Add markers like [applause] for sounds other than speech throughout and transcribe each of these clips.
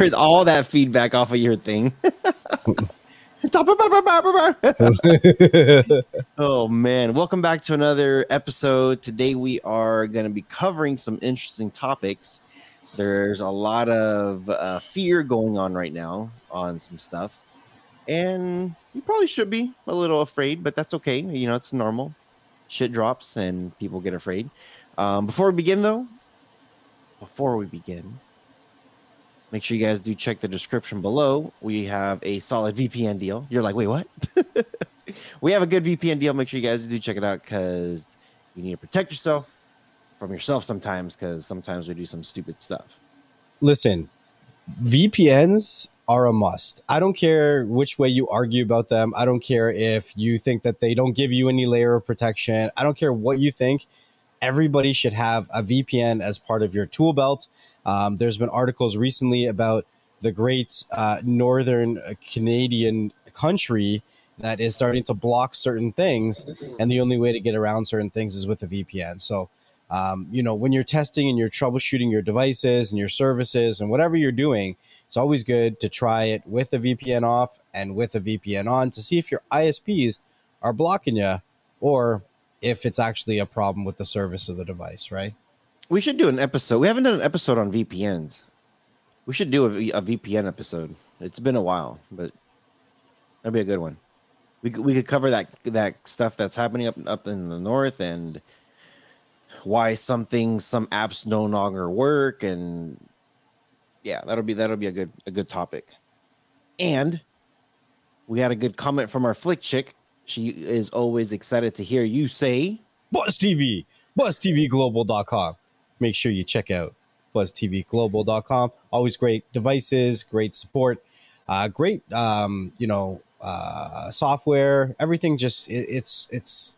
Heard all that feedback off of your thing. [laughs] oh man, welcome back to another episode. Today we are going to be covering some interesting topics. There's a lot of uh, fear going on right now on some stuff, and you probably should be a little afraid, but that's okay. You know, it's normal. Shit drops and people get afraid. Um, before we begin, though, before we begin, make sure you guys do check the description below. We have a solid VPN deal. You're like, wait, what? [laughs] we have a good VPN deal. Make sure you guys do check it out because you need to protect yourself from yourself sometimes because sometimes we do some stupid stuff. Listen, VPNs are a must. I don't care which way you argue about them. I don't care if you think that they don't give you any layer of protection. I don't care what you think. Everybody should have a VPN as part of your tool belt. Um, there's been articles recently about the great uh, northern Canadian country that is starting to block certain things, and the only way to get around certain things is with a VPN. So, um, you know, when you're testing and you're troubleshooting your devices and your services and whatever you're doing, it's always good to try it with a VPN off and with a VPN on to see if your ISPs are blocking you or if it's actually a problem with the service of the device, right? We should do an episode. We haven't done an episode on VPNs. We should do a, a VPN episode. It's been a while, but that'd be a good one. We could, we could cover that that stuff that's happening up up in the north and why some things, some apps no longer work, and yeah, that'll be that'll be a good a good topic. And we had a good comment from our flick chick. She is always excited to hear you say Buzz TV, BuzzTVGlobal.com. Make sure you check out BuzzTVGlobal.com. Always great devices, great support, uh, great um, you know uh, software. Everything just it, it's it's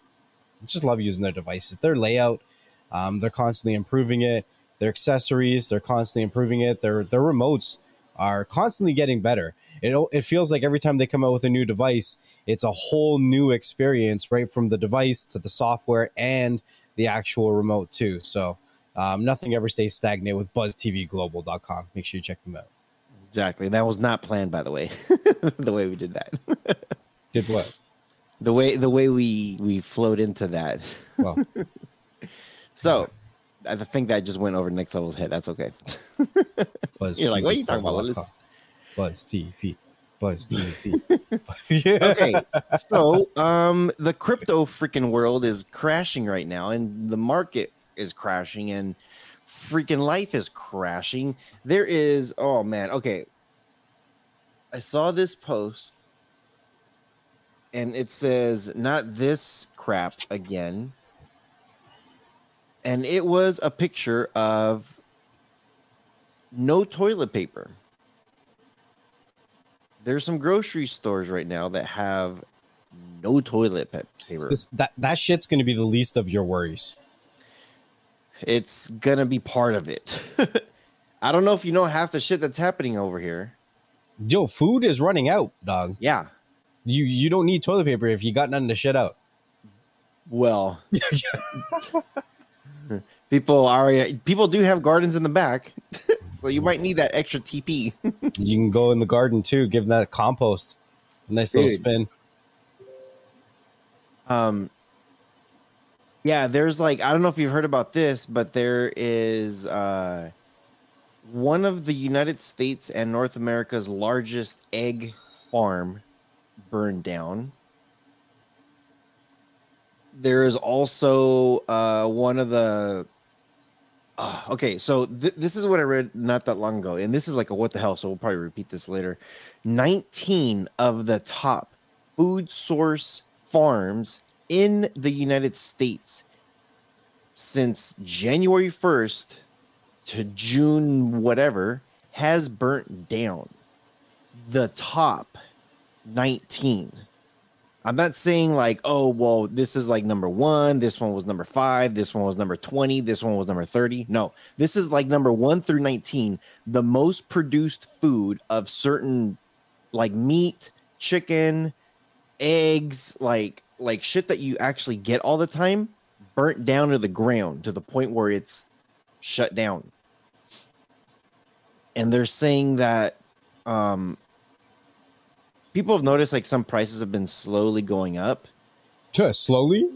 just love using their devices. Their layout, um, they're constantly improving it their accessories they're constantly improving it their their remotes are constantly getting better it, it feels like every time they come out with a new device it's a whole new experience right from the device to the software and the actual remote too so um, nothing ever stays stagnant with buzztvglobal.com make sure you check them out exactly that was not planned by the way [laughs] the way we did that [laughs] did what the way the way we we flowed into that well [laughs] so I think that just went over next level's head. That's okay. Buzz You're TV like, what are you talking about? Buzz TV. Buzz TV. yeah. Okay. So um the crypto freaking world is crashing right now, and the market is crashing, and freaking life is crashing. There is oh man, okay. I saw this post and it says not this crap again and it was a picture of no toilet paper. There's some grocery stores right now that have no toilet paper. This, that that shit's going to be the least of your worries. It's to be part of it. [laughs] I don't know if you know half the shit that's happening over here. Yo, food is running out, dog. Yeah. You you don't need toilet paper if you got nothing to shit out. Well, [laughs] people are people do have gardens in the back, so you might need that extra TP. [laughs] you can go in the garden too. Give them that compost, a nice Dude. little spin. Um, yeah, there's like I don't know if you've heard about this, but there is uh one of the United States and North America's largest egg farm burned down there is also uh, one of the. Uh, okay, so th- this is what I read not that long ago, and this is like a what the hell. So we'll probably repeat this later. Nineteen of the top food source farms in the United States since January first to June whatever has burnt down. The top nineteen I'm not saying like, oh, well, this is like number one, this one was number five, this one was number 20, this one was number 30. No, this is like number one through 19, the most produced food of certain like meat, chicken, eggs, like like shit that you actually get all the time, burnt down to the ground to the point where it's shut down. and they're saying that um, people have noticed like some prices have been slowly going up. Just Slowly?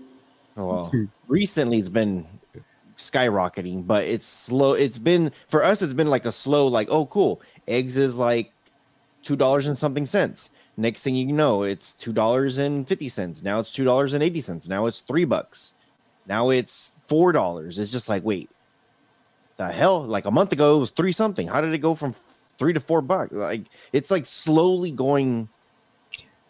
Well, recently it's been skyrocketing, but it's slow. It's been for us. It's been like a slow, like oh cool. Eggs is like two dollars and something cents. Next thing you know, it's two dollars and fifty cents. Now it's two dollars and eighty cents. Now it's three bucks. Now it's four dollars. It's just like wait, the hell? Like a month ago it was three something. How did it go from three to four bucks? Like it's like slowly going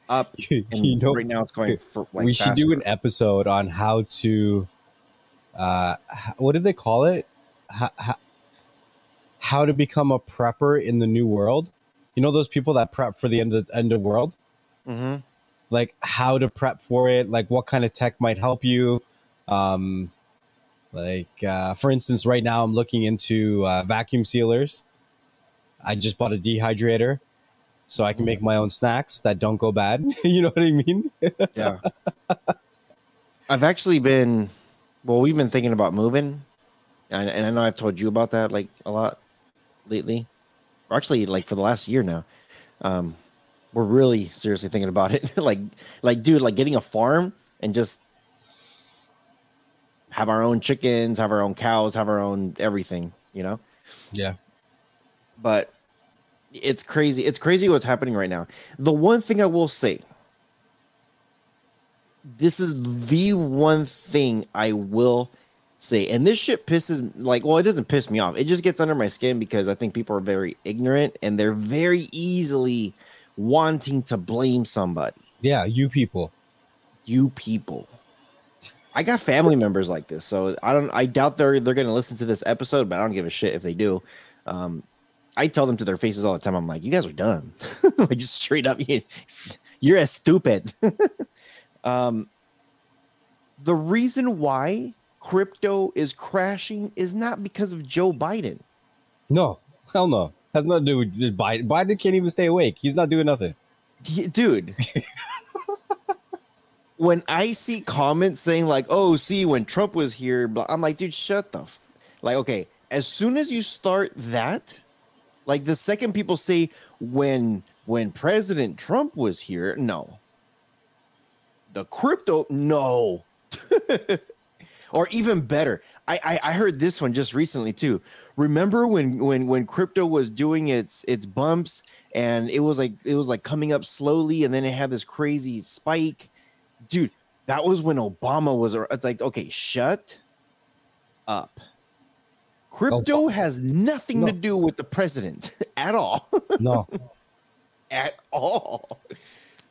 up. [laughs] You know, right now it's going [laughs] for like we should do an episode on how to uh what do they call it how, how, how to become a prepper in the new world you know those people that prep for the end of the end of world? Mhm. like how to prep for it like what kind of tech might help you? Um like uh, for instance right now i'm looking into uh, vacuum sealers. I just bought a dehydrator so i can make my own snacks that don't go bad. [laughs] You know what i mean? Yeah. I've actually been, well, we've been thinking about moving, and, and I know I've told you about that like a lot lately, or actually like for the last year now. Um, we're really seriously thinking about it. [laughs] like, like, dude, like getting a farm and just have our own chickens, have our own cows, have our own everything, you know? yeah but it's crazy. It's crazy what's happening right now. The one thing I will say, this is the one thing I will say, and this shit pisses like, well, it doesn't piss me off. It just gets under my skin because I think people are very ignorant and they're very easily wanting to blame somebody. yeah you people You people. I got family [laughs] members like this, so I don't. I doubt they're they're going to listen to this episode, but I don't give a shit if they do. Um, I tell them to their faces all the time. I'm like, you guys are dumb. [laughs] like just straight up, you, you're as stupid. [laughs] um, the reason why crypto is crashing is not because of Joe Biden. No, hell no. Has nothing to do with Biden. Biden can't even stay awake. He's not doing nothing. Dude. [laughs] when I see comments saying like, "Oh, see, when Trump was here," I'm like, dude, shut the. F-. Like, okay, as soon as you start that, like the second people say when when President Trump was here, no. The crypto, no. [laughs] or even better, I, I I heard this one just recently too. Remember when when when crypto was doing its its bumps and it was like it was like coming up slowly and then it had this crazy spike? Dude that was when obama was it's like okay shut up. Crypto has nothing to do with the president [laughs] at all. No. [laughs] at all.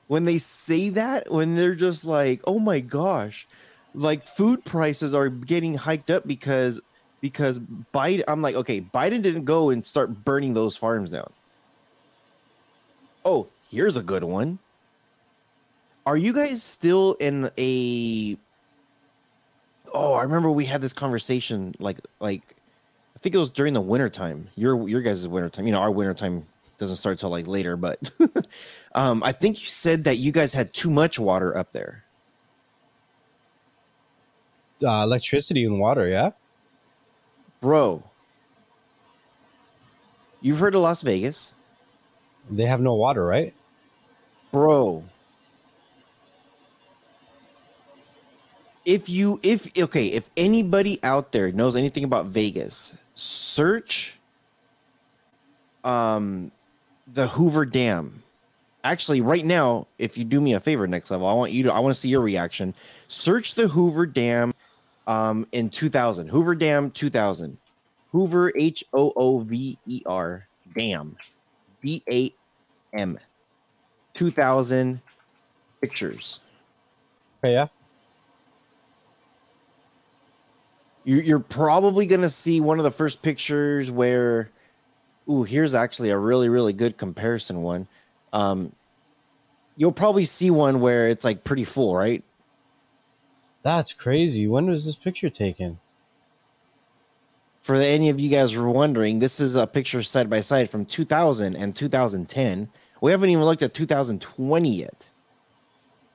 When they say that when they're just like oh my gosh like food prices are getting hiked up because because biden i'm like okay biden didn't go and start burning those farms down. Oh here's a good one. Are you guys still in a oh i remember we had this conversation like like i think it was during the winter time your your guys' winter time you know our winter time doesn't start till like later but [laughs] um i think you said that you guys had too much water up there Uh, electricity and water, yeah? bro. You've heard of las vegas? They have no water, right? bro. If you if okay if anybody out there knows anything about vegas search um the hoover dam. Actually right now if you do me a favor next level i want you to i want to see your reaction. Search the hoover dam um in 2000 hoover dam 2000 hoover h-o-o-v-e-r dam. D-a-m 2000 pictures. Okay, yeah. you, you're probably going to see one of the first pictures where ooh here's actually a really really good comparison one. Um you'll probably see one where it's like pretty full right That's crazy. When was this picture taken? for any of you guys who were wondering this is a picture side by side from 2000 and 2010 we haven't even looked at 2020 yet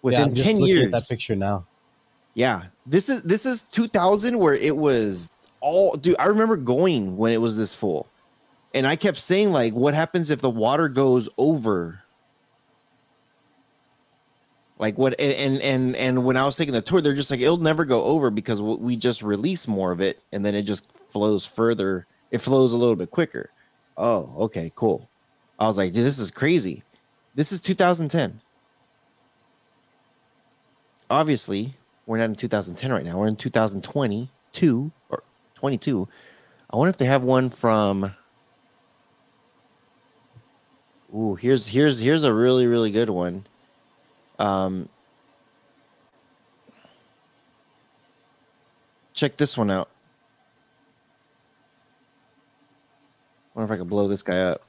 yeah, within I'm 10 looking years at that picture now. Yeah, this is this is 2000 where it was all dude. I remember going when it was this full. And I kept saying, like, what happens if the water goes over? Like what and and and when I was taking the tour, they're just like it'll never go over because we just release more of it and then it just flows further. It flows a little bit quicker. Oh, okay, cool. I was like, dude, this is crazy. This is 2010. Obviously, we're not in 2010 right now. We're in 2022 or 22. I wonder if they have one from. Ooh, here's here's here's a really really good one. Um, check this one out. wonder if I can blow this guy up.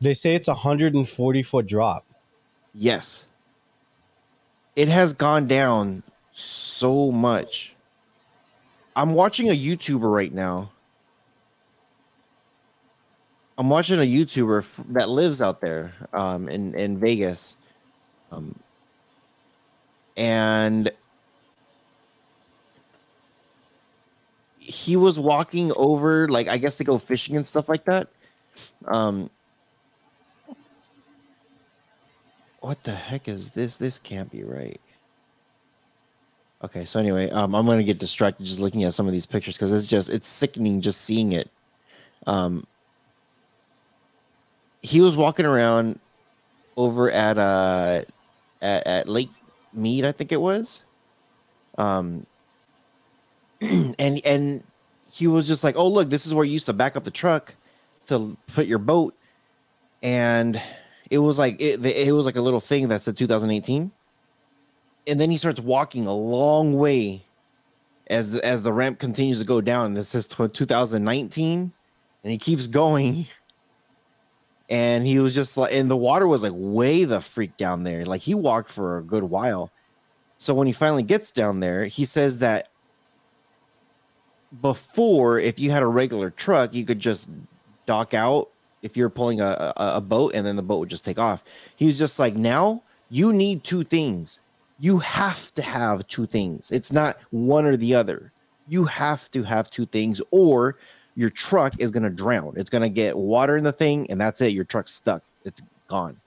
They say it's a 140 foot drop. Yes. It has gone down so much. I'm watching a YouTuber right now. I'm watching a YouTuber that lives out there um, in in Vegas, um, and he was walking over, like I guess to go fishing and stuff like that. Um, what the heck is this? This can't be right. Okay, so anyway, um, I'm gonna get distracted just looking at some of these pictures because it's just it's sickening just seeing it. Um, he was walking around over at uh at, at Lake Mead, I think it was. Um, [clears throat] and and he was just like, "Oh, look, this is where you used to back up the truck to put your boat," and it was like it, it was like a little thing that said 2018 and then he starts walking a long way as as the ramp continues to go down. And this is 2019 and he keeps going [laughs] and he was just like and the water was like way the freak down there like he walked for a good while so when he finally gets down there he says that before if you had a regular truck you could just dock out if you're pulling a, a, a boat and then the boat would just take off. He's just like, now you need two things. You have to have two things. It's not one or the other. You have to have two things, or your truck is going to drown. It's going to get water in the thing, and that's it. Your truck's stuck. It's gone.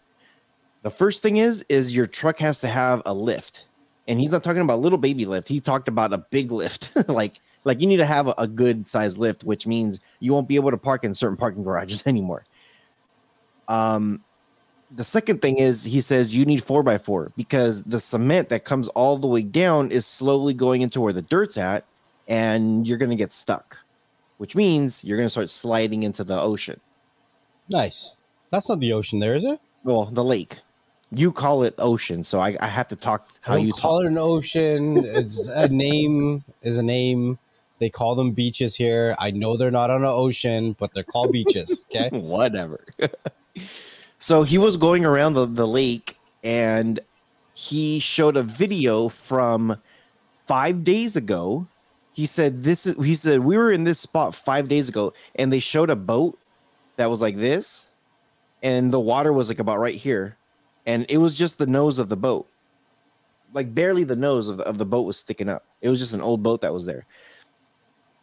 The first thing is, is your truck has to have a lift. And he's not talking about little baby lift. He talked about a big lift, [laughs] like like you need to have a, a good size lift, which means you won't be able to park in certain parking garages [laughs] anymore. Um, the second thing is he says you need four by four because the cement that comes all the way down is slowly going into where the dirt's at, and you're gonna get stuck, which means you're gonna start sliding into the ocean. Nice. That's not the ocean there, is it? Well, the lake. You call it ocean, so I, I have to talk how you call talk. it an ocean. It's [laughs] a name is a name. They call them beaches here. I know they're not on an ocean, but they're called beaches. [laughs] Okay. Whatever. [laughs] so he was going around the, the lake and he showed a video from five days ago. He said, This is he said, we were in this spot five days ago, and they showed a boat that was like this, and the water was like about right here, and it was just the nose of the boat. Like barely the nose of the, of the boat was sticking up. It was just an old boat that was there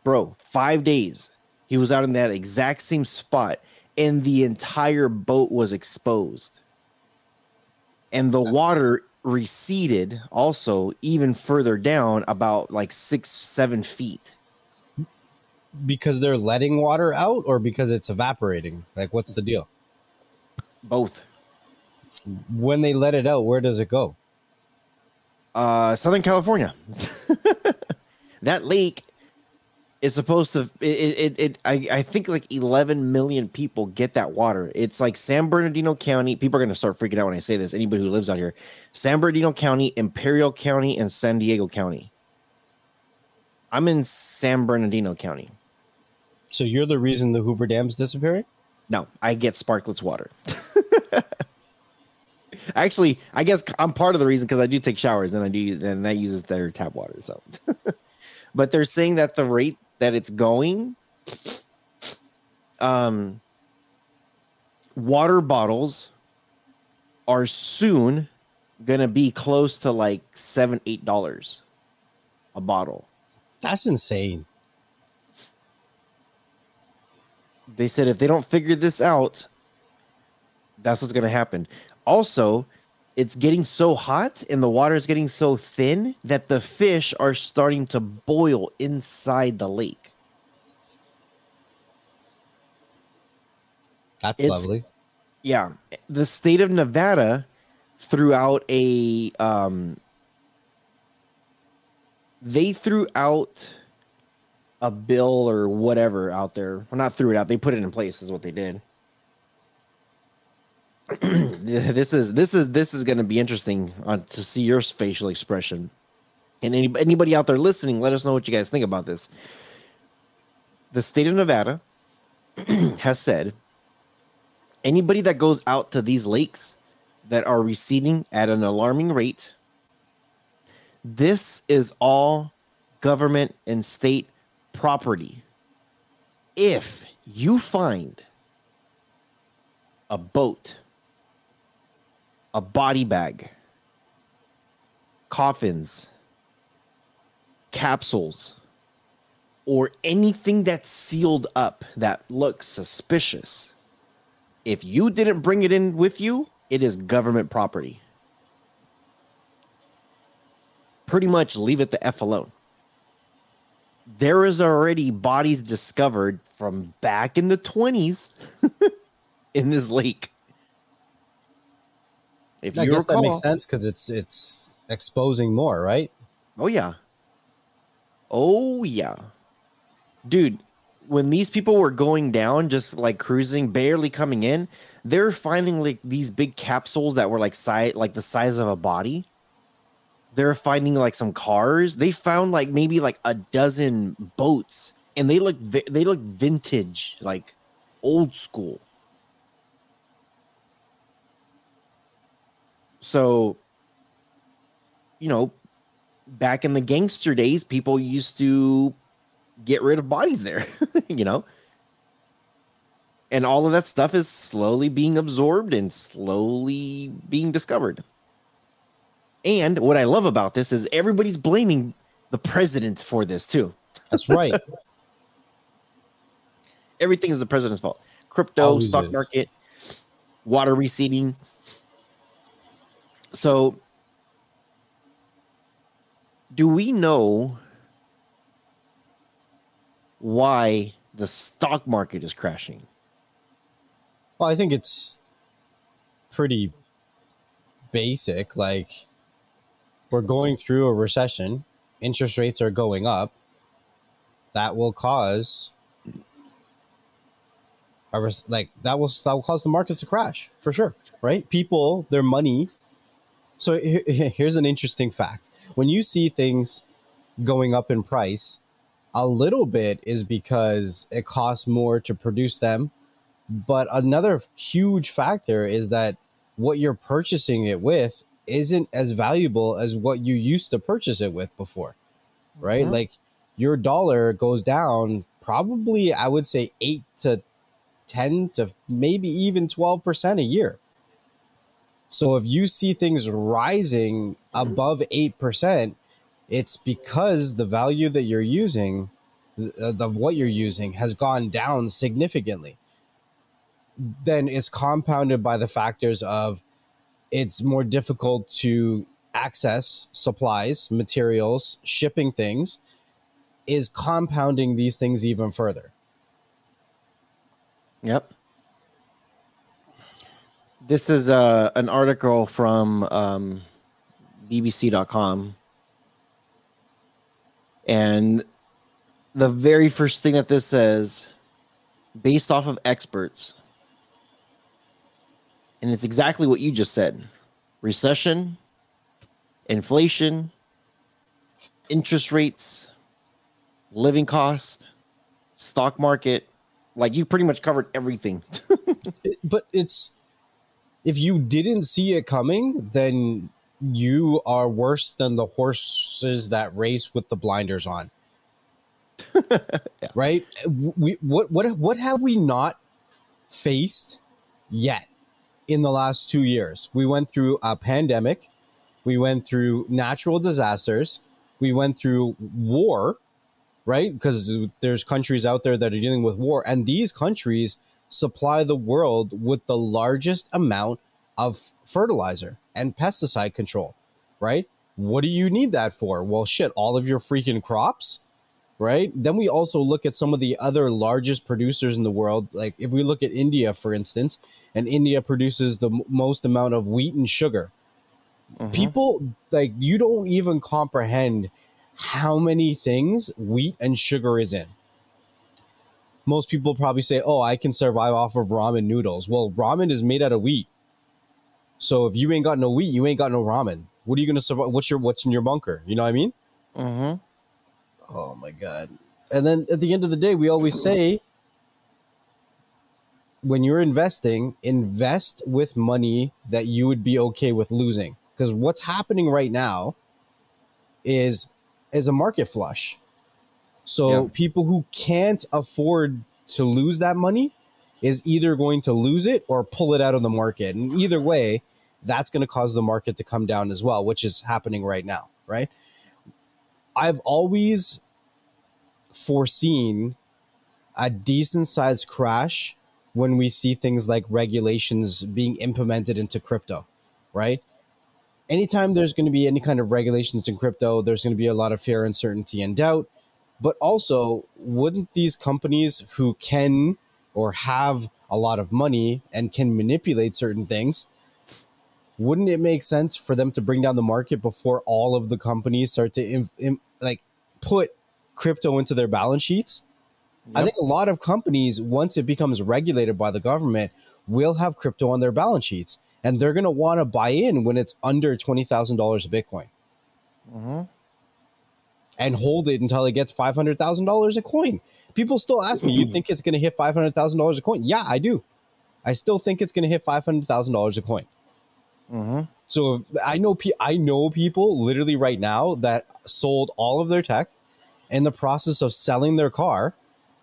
bro, five days. He was out in that exact same spot, and the entire boat was exposed. And the water receded also even further down, about like six, seven feet. Because they're letting water out, or because it's evaporating? Like, what's the deal? Both. When they let it out, where does it go? Uh, Southern California. [laughs] that lake is supposed to it, it, it I, I think like 11 million people get that water. It's like san bernardino county people are going to start freaking out when i say this anybody who lives out here. San bernardino county imperial county and san diego county. I'm in san bernardino county. So you're the reason the hoover dam's disappearing? No i get Sparkletts water. [laughs] Actually i guess i'm part of the reason because i do take showers and i do and that uses their tap water so. [laughs] But they're saying that the rate that it's going, um, water bottles are soon gonna be close to like seven, eight dollars a bottle. That's insane. They said if they don't figure this out, that's what's going to happen. Also, it's getting so hot and the water is getting so thin that the fish are starting to boil inside the lake. That's it's, lovely. Yeah. The state of Nevada threw out a um they threw out a bill or whatever out there. Well, not threw it out. They put it in place is what they did. [clears throat] this is this is this is going to be interesting on, to see your facial expression. And any, anybody out there listening, let us know what you guys think about this. The state of Nevada [clears throat] has said anybody that goes out to these lakes that are receding at an alarming rate, this is all government and state property. If you find a boat, a body bag, coffins, capsules, or anything that's sealed up that looks suspicious, if you didn't bring it in with you, it is government property. Pretty much leave it the F alone. There is already bodies discovered from back in the 20s [laughs] in this lake. If I guess recall, that makes sense because it's it's exposing more, right? Oh yeah. Oh yeah. Dude, when these people were going down, just like cruising, barely coming in, they're finding like these big capsules that were like size like the size of a body. They're finding like some cars. They found like maybe like a dozen boats, and they look they look vintage, like old school. So, you know, back in the gangster days, people used to get rid of bodies there, [laughs] you know? And all of that stuff is slowly being absorbed and slowly being discovered. And what I love about this is everybody's blaming the president for this too. That's right. [laughs] Everything is the president's fault. Crypto, Always stock is. market, water receding. So, do we know why the stock market is crashing? Well, I think it's pretty basic. Like, we're going through a recession, interest rates are going up. That will cause like that will that will cause the markets to crash for sure, right? People, their money. So here's an interesting fact: when you see things going up in price, a little bit is because it costs more to produce them. But another huge factor is that what you're purchasing it with isn't as valuable as what you used to purchase it with before, right? Mm-hmm. Like your dollar goes down probably, I would say, eight to 10 to maybe even 12% a year. So if you see things rising above 8%, it's because the value that you're using of what you're using has gone down significantly. Then it's compounded by the factors of it's more difficult to access supplies materials shipping things is compounding these things even further. Yep this is uh, an article from um, bbc.com and the very first thing that this says, based off of experts, and it's exactly what you just said recession, inflation, interest rates, living cost, stock market. Like you pretty much covered everything. [laughs] but it's if you didn't see it coming, then you are worse than the horses that race with the blinders on. yeah. [laughs] Right? We what what what have we not faced yet in the last 2 years? We went through a pandemic, we went through natural disasters, we went through war, right? Because there's countries out there that are dealing with war, and these countries supply the world with the largest amount of fertilizer and pesticide control, right? What do you need that for? Well, shit, all of your freaking crops, right? Then we also look at some of the other largest producers in the world. Like if we look at India, for instance, and India produces the m- most amount of wheat and sugar. Mhm. People like you don't even comprehend how many things wheat and sugar is in. Most people probably say, "Oh, I can survive off of ramen noodles." Well, ramen is made out of wheat. So if you ain't got no wheat, you ain't got no ramen. What are you gonna survive? What's your what's in your bunker? You know what I mean? Mhm. Oh my god. And then at the end of the day, we always [clears throat] say when you're investing, invest with money that you would be okay with losing. Because what's happening right now is is a market flush. So Yeah. people who can't afford to lose that money is either going to lose it or pull it out of the market. And either way, that's going to cause the market to come down as well, which is happening right now, right? I've always foreseen a decent sized crash when we see things like regulations being implemented into crypto, right? Anytime there's going to be any kind of regulations in crypto, there's going to be a lot of fear, uncertainty, and doubt. But also, wouldn't these companies who can or have a lot of money and can manipulate certain things, wouldn't it make sense for them to bring down the market before all of the companies start to im- im- like put crypto into their balance sheets? I think a lot of companies, once it becomes regulated by the government, will have crypto on their balance sheets, and they're going to want to buy in when it's under twenty thousand dollars a Bitcoin Mhm. And hold it until it gets five hundred thousand dollars a coin. People still ask me, "You think it's going to hit five hundred thousand dollars a coin?" Yeah, I do. I still think it's going to hit five hundred thousand dollars a coin. Mhm. So if, I know pe- I know people literally right now that sold all of their tech in the process of selling their car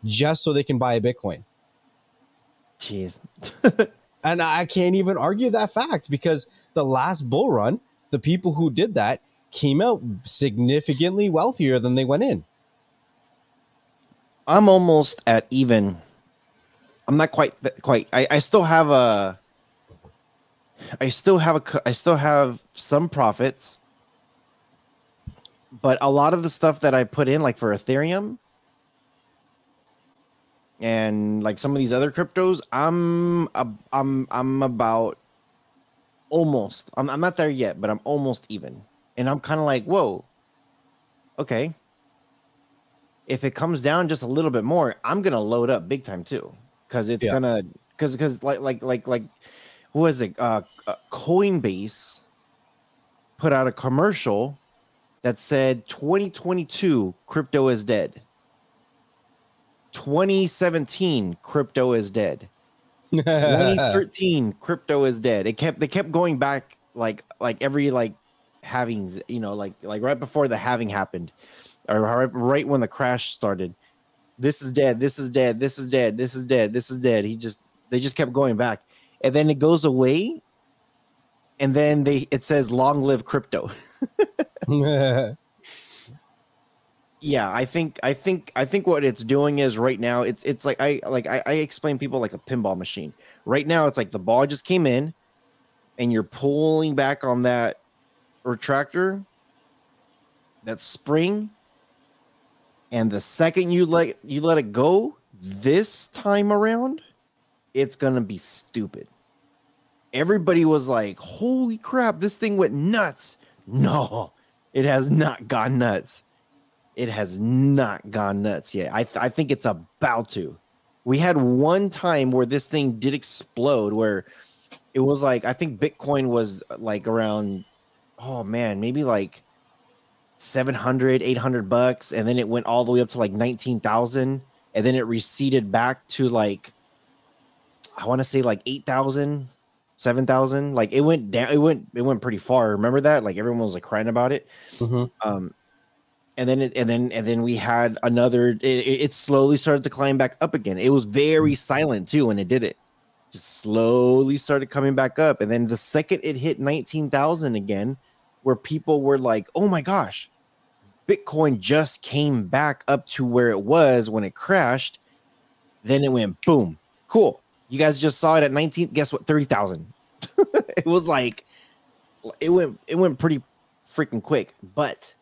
just so they can buy a Bitcoin. Jeez. [laughs] And I can't even argue that fact because the last bull run, the people who did that came out significantly wealthier than they went in. I'm almost at even. I'm not quite quite. I, I still have a. I still have a. I still have some profits, but a lot of the stuff that I put in, like for Ethereum, and like some of these other cryptos, I'm I'm I'm about almost. I'm I'm not there yet, but I'm almost even, and I'm kind of like, whoa. Okay, if it comes down just a little bit more, I'm gonna load up big time too, because it's Yeah. gonna because because like like like like who was it? Uh, uh, Coinbase put out a commercial that said 2022 crypto is dead. 2017 crypto is dead. [laughs] 2013 crypto is dead. It kept they kept going back like like every like halvings, you know, like like right before the halving happened, or right, right when the crash started. This is dead. This is dead. This is dead. This is dead. This is dead. He just they just kept going back, and then it goes away, and then they it says long live crypto. [laughs] yeah i think i think i think what it's doing is right now it's it's like i like I, I explain people like a pinball machine right now it's like the ball just came in and you're pulling back on that retractor that spring and the second you let you let it go this time around it's gonna be stupid everybody was like holy crap this thing went nuts no it has not gone nuts it has not gone nuts yet. I, th- I think it's about to. We had one time where this thing did explode, where it was like I think Bitcoin was like around, oh man, maybe like 700, 800 bucks, and then it went all the way up to like 19,000, and then it receded back to like, I want to say like 8,000, 7,000. Like it went down, it went, it went pretty far. Remember that? Like everyone was like crying about it Mhm. um and then it, and then and then we had another it, it it slowly started to climb back up again it was very silent too when it did it just slowly started coming back up and then the second it hit 19,000 again where people were like oh my gosh Bitcoin just came back up to where it was when it crashed. Then it went boom. Cool. You guys just saw it at 19. Guess what? 30,000. [laughs] it was like it went it went pretty freaking quick, but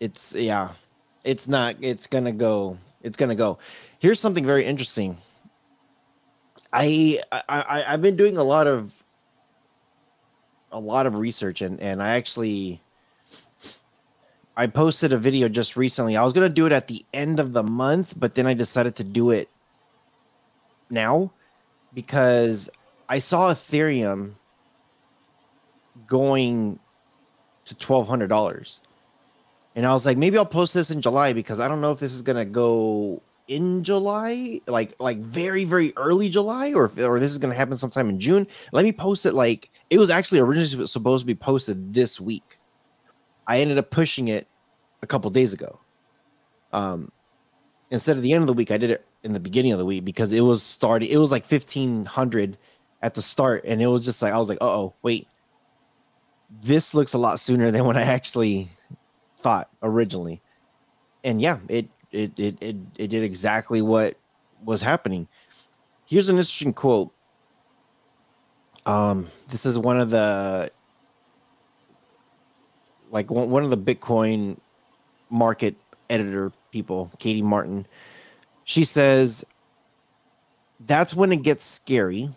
it's yeah, it's not it's gonna go. It's gonna go. Here's something very interesting. I, I I've been doing a lot of a lot of research and and I actually I posted a video just recently. I was gonna do it at the end of the month, but then I decided to do it now because I saw Ethereum going to twelve hundred dollars, and I was like, maybe I'll post this in July because I don't know if this is gonna go in July, like like very very early July, or or this is gonna happen sometime in June. Let me post it like it was actually originally supposed to be posted this week. I ended up pushing it a couple days ago. Um, instead of the end of the week, I did it in the beginning of the week because it was starting. It was like fifteen hundred at the start, and it was just like I was like, oh, wait, this looks a lot sooner than what I actually thought originally. And yeah, it it it it, it did exactly what was happening. Here's an interesting quote. Um, this is one of the like one, one of the Bitcoin market editor people, Katie Martin. She says that's when it gets scary.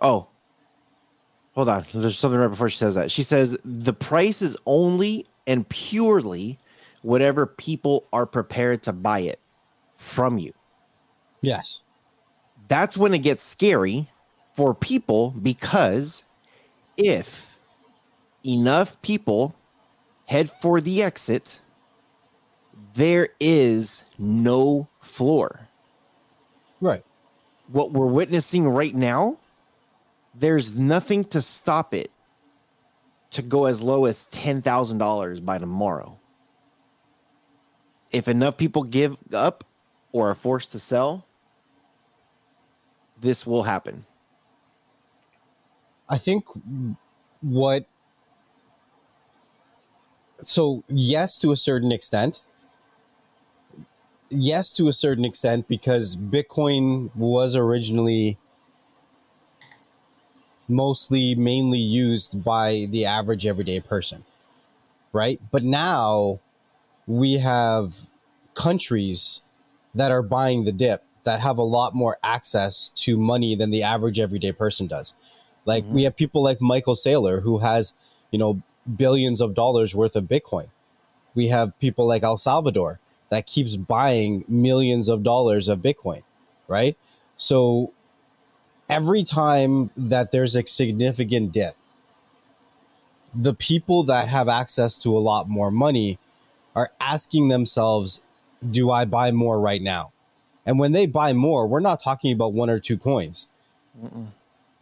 Oh, hold on. There's something right before she says that. She says the price is only and purely whatever people are prepared to buy it from you. Yes. That's when it gets scary for people because if enough people head for the exit, there is no floor. Right. What we're witnessing right now, there's nothing to stop it to go as low as $10,000 by tomorrow. If enough people give up or are forced to sell, this will happen. I think what so yes to a certain extent yes to a certain extent because bitcoin was originally mostly mainly used by the average everyday person right but now we have countries that are buying the dip that have a lot more access to money than the average everyday person does like mm-hmm. we have people like michael saylor who has you know billions of dollars worth of Bitcoin. We have people like El Salvador that keeps buying millions of dollars of Bitcoin, right? So every time that there's a significant dip, the people that have access to a lot more money are asking themselves, do I buy more right now? And when they buy more, we're not talking about one or two coins. Mm-mm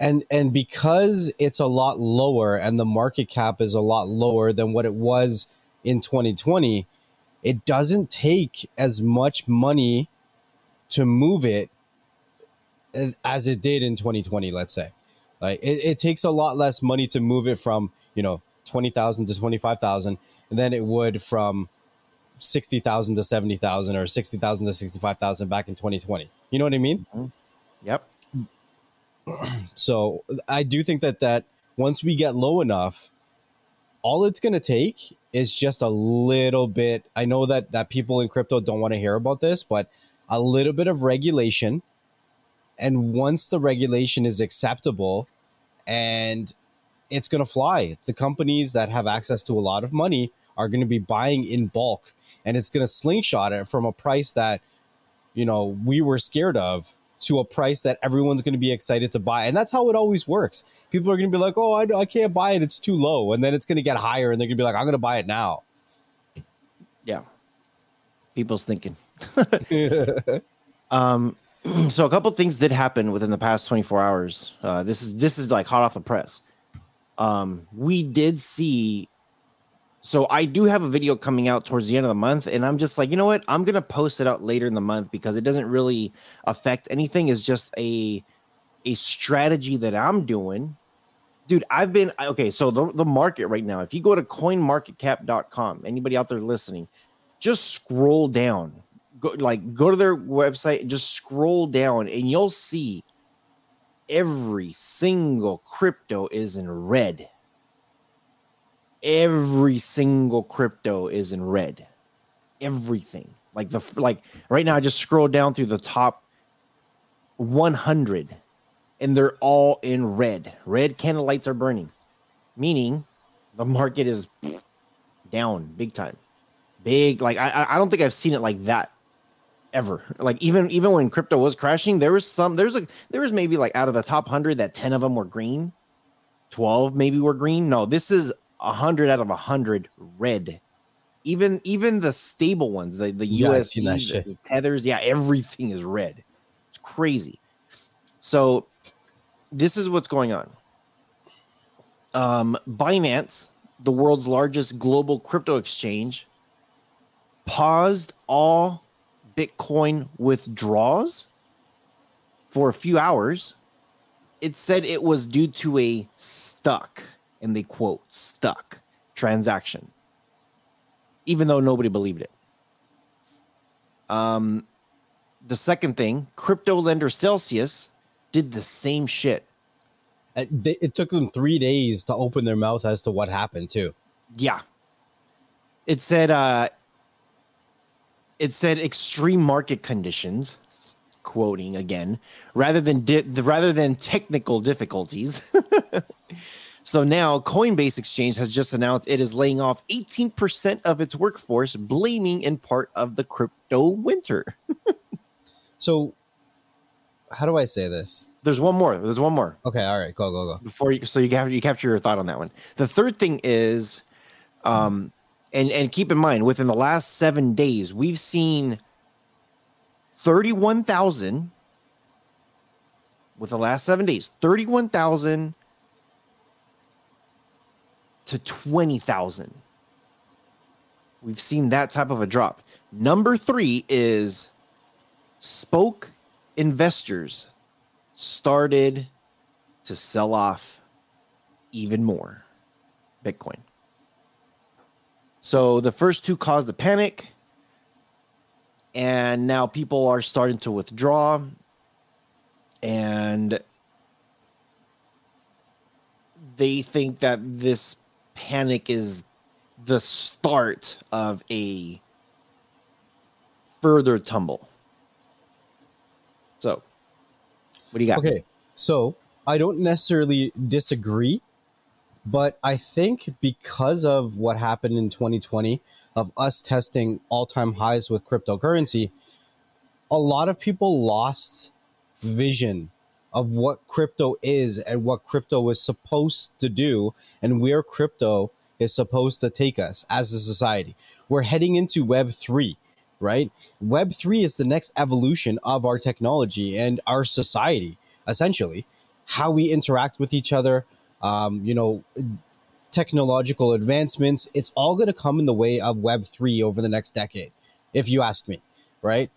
and and because it's a lot lower and the market cap is a lot lower than what it was in 2020 it doesn't take as much money to move it as it did in 2020 let's say like it, it takes a lot less money to move it from you know 20000 to 25000 than it would from 60000 to 70000 or 60000 to 65000 back in 2020 you know what i mean mm-hmm. yep [clears throat] so I do think that that once we get low enough, all it's going to take is just a little bit. I know that that people in crypto don't want to hear about this, but a little bit of regulation. And once the regulation is acceptable and it's going to fly, the companies that have access to a lot of money are going to be buying in bulk and it's going to slingshot it from a price that, you know, we were scared of to a price that everyone's going to be excited to buy. And that's how it always works. People are going to be like, oh, I, I can't buy it. It's too low. And then it's going to get higher and they're going to be like, I'm going to buy it now. Yeah. People's thinking. [laughs] [laughs] um, [clears throat] so a couple things did happen within the past 24 hours. Uh, this is this is like hot off the press. Um, we did see so I do have a video coming out towards the end of the month, and I'm just like, you know what? I'm gonna post it out later in the month because it doesn't really affect anything. It's just a a strategy that I'm doing dude i've been okay so the, the market right now if you go to coinmarketcap.com anybody out there listening just scroll down go like go to their website and just scroll down and you'll see every single crypto is in red every single crypto is in red everything like the like right now i just scrolled down through the top 100 and they're all in red. Red candle lights are burning, meaning the market is down big time. Big, like I, I don't think I've seen it like that ever. Like even even when crypto was crashing, there was some there's a there was maybe like out of the top hundred that 10 of them were green, 12 maybe were green. No, this is a hundred out of a hundred red. Even even the stable ones, the, the Yeah, I USD, seen that the, the tethers, yeah, everything is red. It's crazy. So this is what's going on. Um, Binance, the world's largest global crypto exchange, paused all Bitcoin withdrawals for a few hours. It said it was due to a stuck, and they quote, stuck transaction, even though nobody believed it. Um, the second thing, crypto lender Celsius did the same shit. Uh, it took them three days to open their mouth as to what happened too. Yeah. It said uh it said extreme market conditions, quoting again, rather than di- rather than technical difficulties. [laughs] so now Coinbase Exchange has just announced it is laying off 18% of its workforce, blaming in part of the crypto winter. [laughs] So, how do I say this? There's one more. There's one more. Okay, all right, go go go. before you so you have you capture your thought on that one. The third thing is um and and keep in mind within the last 7 days we've seen 31,000 with the last 7 days 31,000 to 20,000. We've seen that type of a drop. Number 3 is spoke investors started to sell off even more Bitcoin. So the first two caused the panic, and now people are starting to withdraw, and they think that this panic is the start of a further tumble. So, what do you got? Okay, so I don't necessarily disagree, but I think because of what happened in 2020 of us testing all-time highs with cryptocurrency, a lot of people lost vision of what crypto is and what crypto is supposed to do and where crypto is supposed to take us as a society. We're heading into web 3 right? Web 3 is the next evolution of our technology and our society, essentially. How we interact with each other, um, you know, technological advancements, it's all going to come in the way of Web 3 over the next decade, if you ask me, right?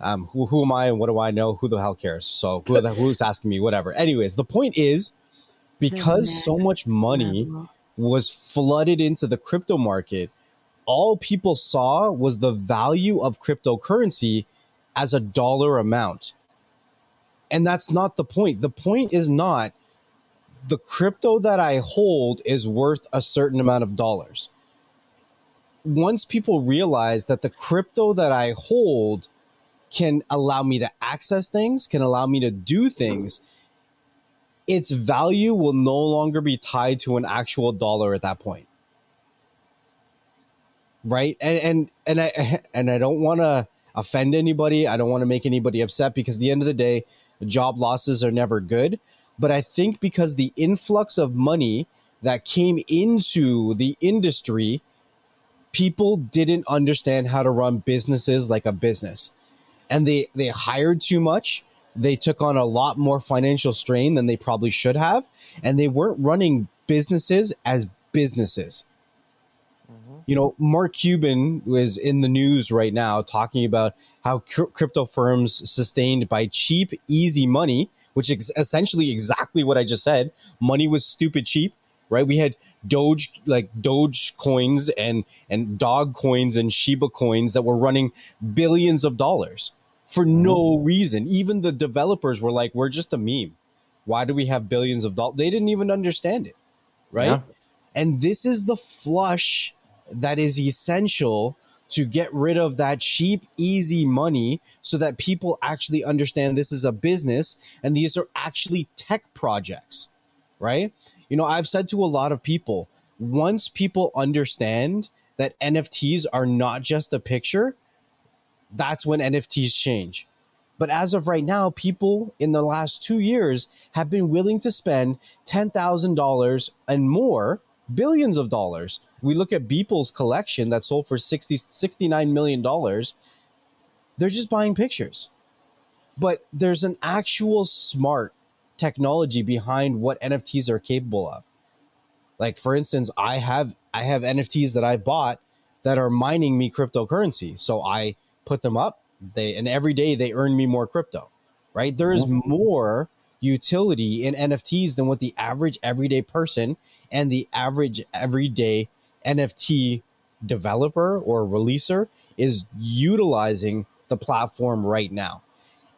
Um, who, who am I and what do I know? Who the hell cares? So who the, who's asking me? Whatever. Anyways, the point is because so much money was flooded into the crypto market, all people saw was the value of cryptocurrency as a dollar amount. And that's not the point. The point is not the crypto that I hold is worth a certain amount of dollars. Once people realize that the crypto that I hold can allow me to access things, can allow me to do things, its value will no longer be tied to an actual dollar at that point. Right? And and and i [laughs] and i don't want to offend anybody. I don't want to make anybody upset because at the end of the day job losses are never good. But i think because the influx of money that came into the industry people didn't understand how to run businesses like a business and they they hired too much. They took on a lot more financial strain than they probably should have. And they weren't running businesses as businesses. Mm-hmm. You know, Mark Cuban was in the news right now talking about how cr- crypto firms sustained by cheap, easy money, which is essentially exactly what I just said. Money was stupid cheap, right? We had Doge like Doge coins and and dog coins and Shiba coins that were running billions of dollars for Mm-hmm. no reason. Even the developers were like, "We're just a meme. Why do we have billions of dollars?" They didn't even understand it, right? Yeah. And this is the flush that is essential to get rid of that cheap, easy money so that people actually understand this is a business and these are actually tech projects, right? You know, I've said to a lot of people, once people understand that NFTs are not just a picture, that's when NFTs change. But as of right now, people in the last two years have been willing to spend $10,000 and more, billions of dollars. We look at Beeple's collection that sold for 60, $69 million. They're just buying pictures. But there's an actual smart technology behind what NFTs are capable of. Like for instance, I have I have NFTs that I've bought that are mining me cryptocurrency. So I put them up, they and every day they earn me more crypto. Right? There is mm-hmm. more utility in NFTs than what the average everyday person and the average everyday NFT developer or releaser is utilizing the platform right now.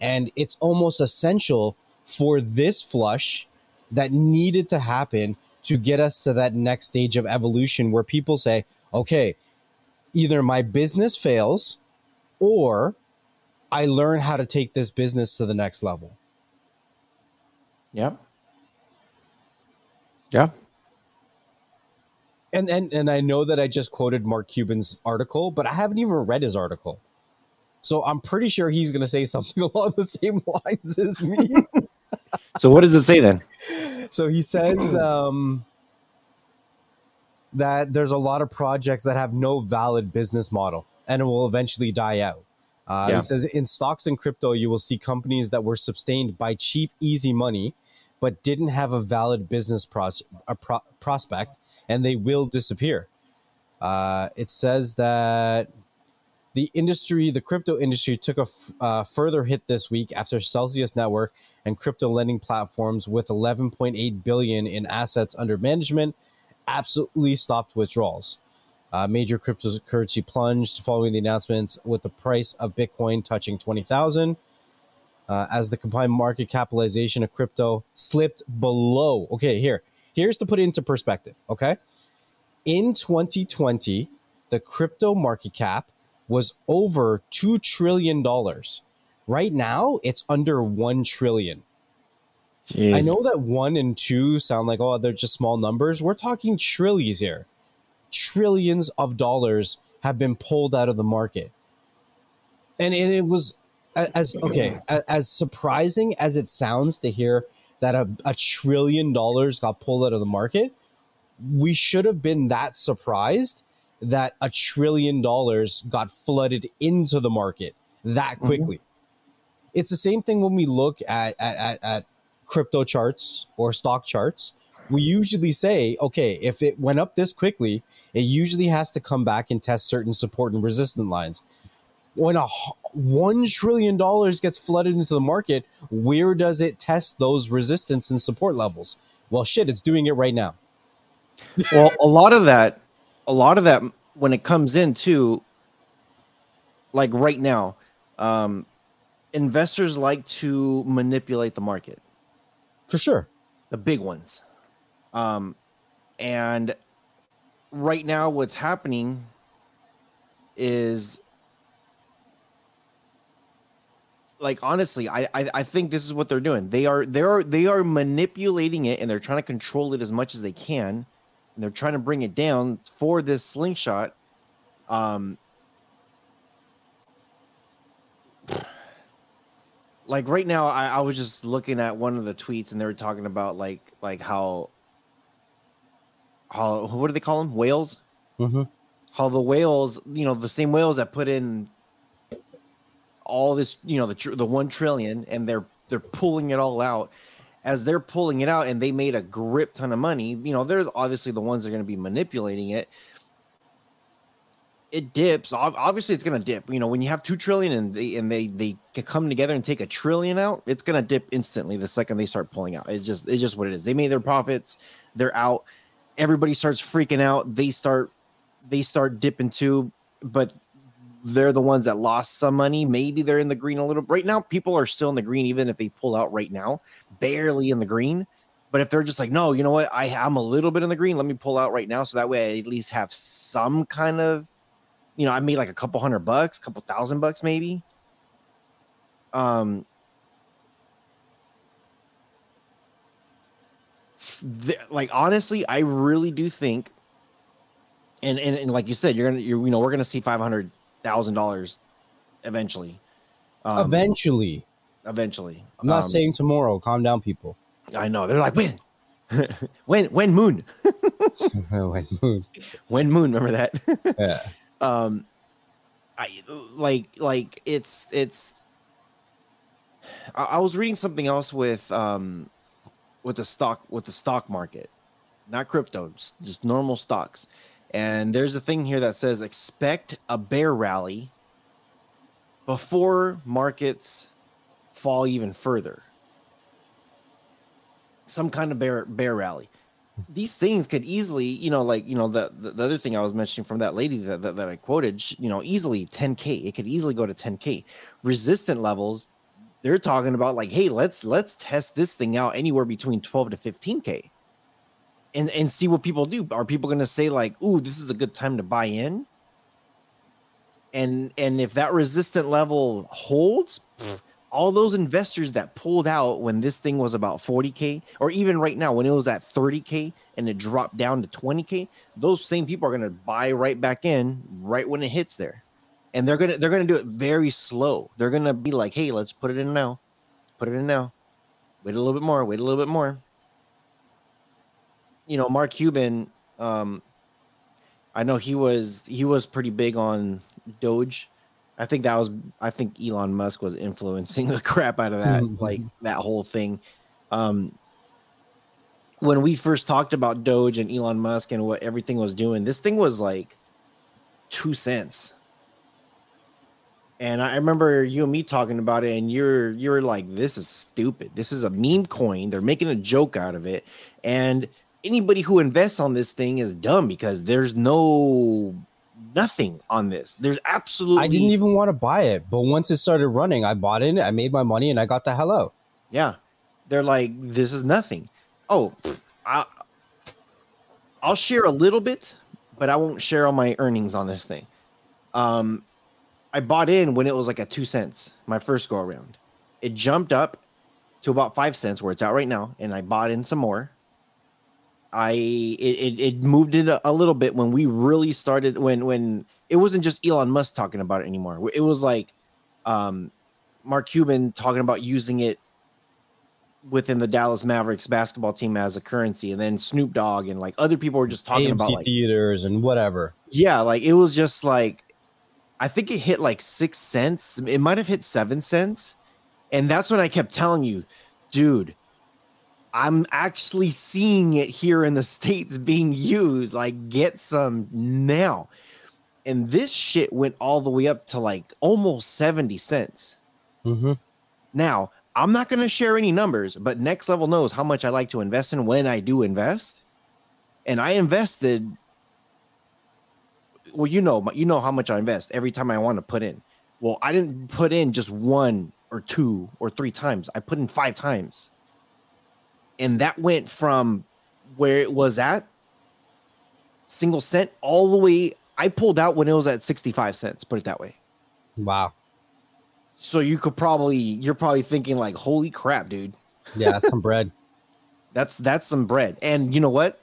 And it's almost essential for this flush that needed to happen to get us to that next stage of evolution where people say, okay, either my business fails or I learn how to take this business to the next level. Yeah. Yeah. And and and I know that I just quoted Mark Cuban's article, but I haven't even read his article. So I'm pretty sure he's going to say something [laughs] along the same lines as me. So what does it say then? so he says um, that there's a lot of projects that have no valid business model and it will eventually die out. Uh, Yeah. He says in stocks and crypto, you will see companies that were sustained by cheap, easy money, but didn't have a valid business pros- a pro- prospect, and they will disappear. Uh, it says that the industry, the crypto industry, took a f- uh, further hit this week after Celsius Network and crypto lending platforms with 11.8 billion in assets under management absolutely stopped withdrawals. Uh, major cryptocurrency plunged following the announcements, with the price of Bitcoin touching 20,000. Uh, as the combined market capitalization of crypto slipped below. Okay, here, here's to put it into perspective. Okay, in 2020, the crypto market cap was over two trillion dollars. Right now, it's under one trillion. I know that one and two sound like oh they're just small numbers. We're talking trillions here. Trillions of dollars have been pulled out of the market, and, and it was as okay as surprising as it sounds to hear that a, a trillion dollars got pulled out of the market. We should have been that surprised that a trillion dollars got flooded into the market that Mhm. quickly. It's the same thing when we look at at, at, at crypto charts or stock charts, we usually say, okay, if it went up this quickly, it usually has to come back and test certain support and resistance lines. When a one trillion dollars gets flooded into the market, where does it test those resistance and support levels? Well, shit, it's doing it right now. [laughs] well a lot of that a lot of that when it comes in too, like right now um investors like to manipulate the market For sure. the big ones um and right now what's happening is like honestly I, I i think this is what they're doing. They are they are they are manipulating it and they're trying to control it as much as they can. And they're trying to bring it down for this slingshot. Um like right now I, I was just looking at one of the tweets and they were talking about like like how how what do they call them whales Mm-hmm. how the whales you know the same whales that put in all this you know the tr- the 1 trillion and they're they're pulling it all out as they're pulling it out and they made a grip ton of money you know they're obviously the ones that are going to be manipulating it it dips. Obviously, it's gonna dip. You know, when you have two trillion and they and they they come together and take a trillion out, it's gonna dip instantly the second they start pulling out. It's just it's just what it is. They made their profits. They're out. Everybody starts freaking out. They start they start dipping too, but they're the ones that lost some money. Maybe they're in the green a little. Right now, people are still in the green, even if they pull out right now, barely in the green. But if they're just like, no, you know what, I I'm a little bit in the green. Let me pull out right now, so that way I at least have some kind of, you know, I made like a couple hundred bucks, a couple thousand bucks maybe. Um, th- like honestly, I really do think, and and, and like you said, you're gonna, you're, you know, we're gonna see five hundred thousand dollars eventually. Um, Eventually, eventually. I'm not Um, saying tomorrow. Calm down, people. I know they're like when, [laughs] when, when moon, [laughs] When moon. [laughs] when moon. Remember that? yeah. um, I like like it's it's. I, I was reading something else with um, with the stock with the stock market, not crypto, just normal stocks. And there's a thing here that says expect a bear rally before markets fall even further. Some kind of bear bear rally. These things could easily, you know, like you know, the the, the other thing I was mentioning from that lady that, that, that I quoted, you know, easily 10k. It could easily go to 10k. Resistant levels, they're talking about like, hey, let's let's test this thing out anywhere between 12 to 15k and and see what people do. Are people going to say like, "Ooh, this is a good time to buy in"? And and if that resistant level holds, all those investors that pulled out when this thing was about 40k or even right now when it was at 30k and it dropped down to 20k, those same people are going to buy right back in right when it hits there. And they're going to they're to do it very slow. They're going to be like, "Hey, let's put it in now. Let's put it in now. Wait a little bit more, wait a little bit more." you know, Mark Cuban, um, I know he was he was pretty big on Doge. I think that was I think Elon Musk was influencing [laughs] the crap out of that, [laughs] like that whole thing. Um, when we first talked about Doge and Elon Musk and what everything was doing, this thing was like two cents. And I remember you and me talking about it, and you're you're like, "This is stupid. This is a meme coin. They're making a joke out of it." And anybody who invests on this thing is dumb because there's no nothing on this. There's absolutely I didn't even want to buy it, but once it started running, I bought it. I made my money, and I got the hell out. Yeah, they're like, this is nothing. Oh, I, I'll share a little bit, but I won't share all my earnings on this thing. Um, I bought in when it was like at two cents my first go around. It jumped up to about five cents where it's at right now, and I bought in some more. I it, it, it moved it a, a little bit when we really started when when it wasn't just Elon Musk talking about it anymore. It was like um Mark Cuban talking about using it within the Dallas Mavericks basketball team as a currency, and then Snoop Dogg and like other people were just talking AMC about like theaters and whatever. yeah, like it was just like I think it hit like six cents. It might have hit seven cents. And that's when I kept telling you, dude, I'm actually seeing it here in the [laughs] States being used. Like, get some now. And this shit went all the way up to like almost 70 cents. Mm-hmm. Now, I'm not going to share any numbers, but Next Level knows how much I like to invest in when I do invest. And I invested well, you know, you know how much I invest every time I want to put in. Well, I didn't put in just one or two or three times. I put in five times. And that went from where it was at single cent all the way I pulled out when it was at 65 cents, put it that way. Wow. So you could probably you're probably thinking like, "Holy crap, dude." Yeah, that's some bread. [laughs] That's that's some bread. And you know what?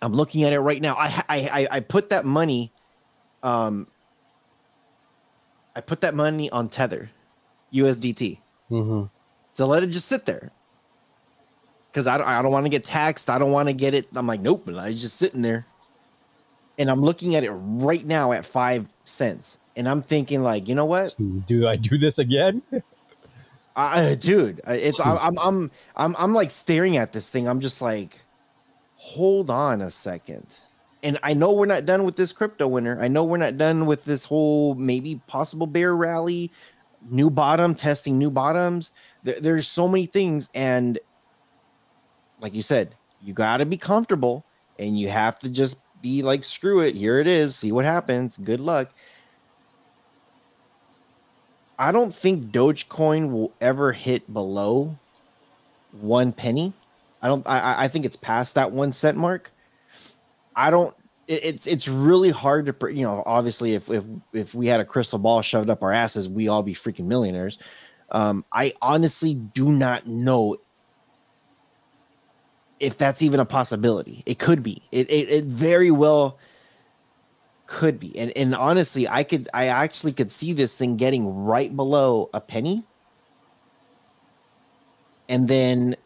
I'm looking at it right now. I I I, put that money, um, I put that money on Tether, USDT, Mm-hmm. to let it just sit there. Because I don't I don't want to get taxed. I don't want to get it. I'm like, nope. It's just sitting there. And I'm looking at it right now at five cents, and I'm thinking like, you know what? [laughs] Do I do this again? I, dude, it's I'm I'm I'm I'm like staring at this thing. I'm just like, hold on a second. and I know we're not done with this crypto winter. I know we're not done with this whole maybe possible bear rally, new bottom, testing new bottoms. There, there's so many things. And like you said, you got to be comfortable and you have to just be like, screw it. Here it is. See what happens. Good luck. I don't think Dogecoin will ever hit below one penny. I don't. I, I think it's past that one cent mark. I don't. It, it's it's really hard to you know. Obviously, if if if we had a crystal ball shoved up our asses, we all be freaking millionaires. Um, I honestly do not know if that's even a possibility. It could be. It it, it very well could be. And and honestly, I could I actually could see this thing getting right below a penny. And then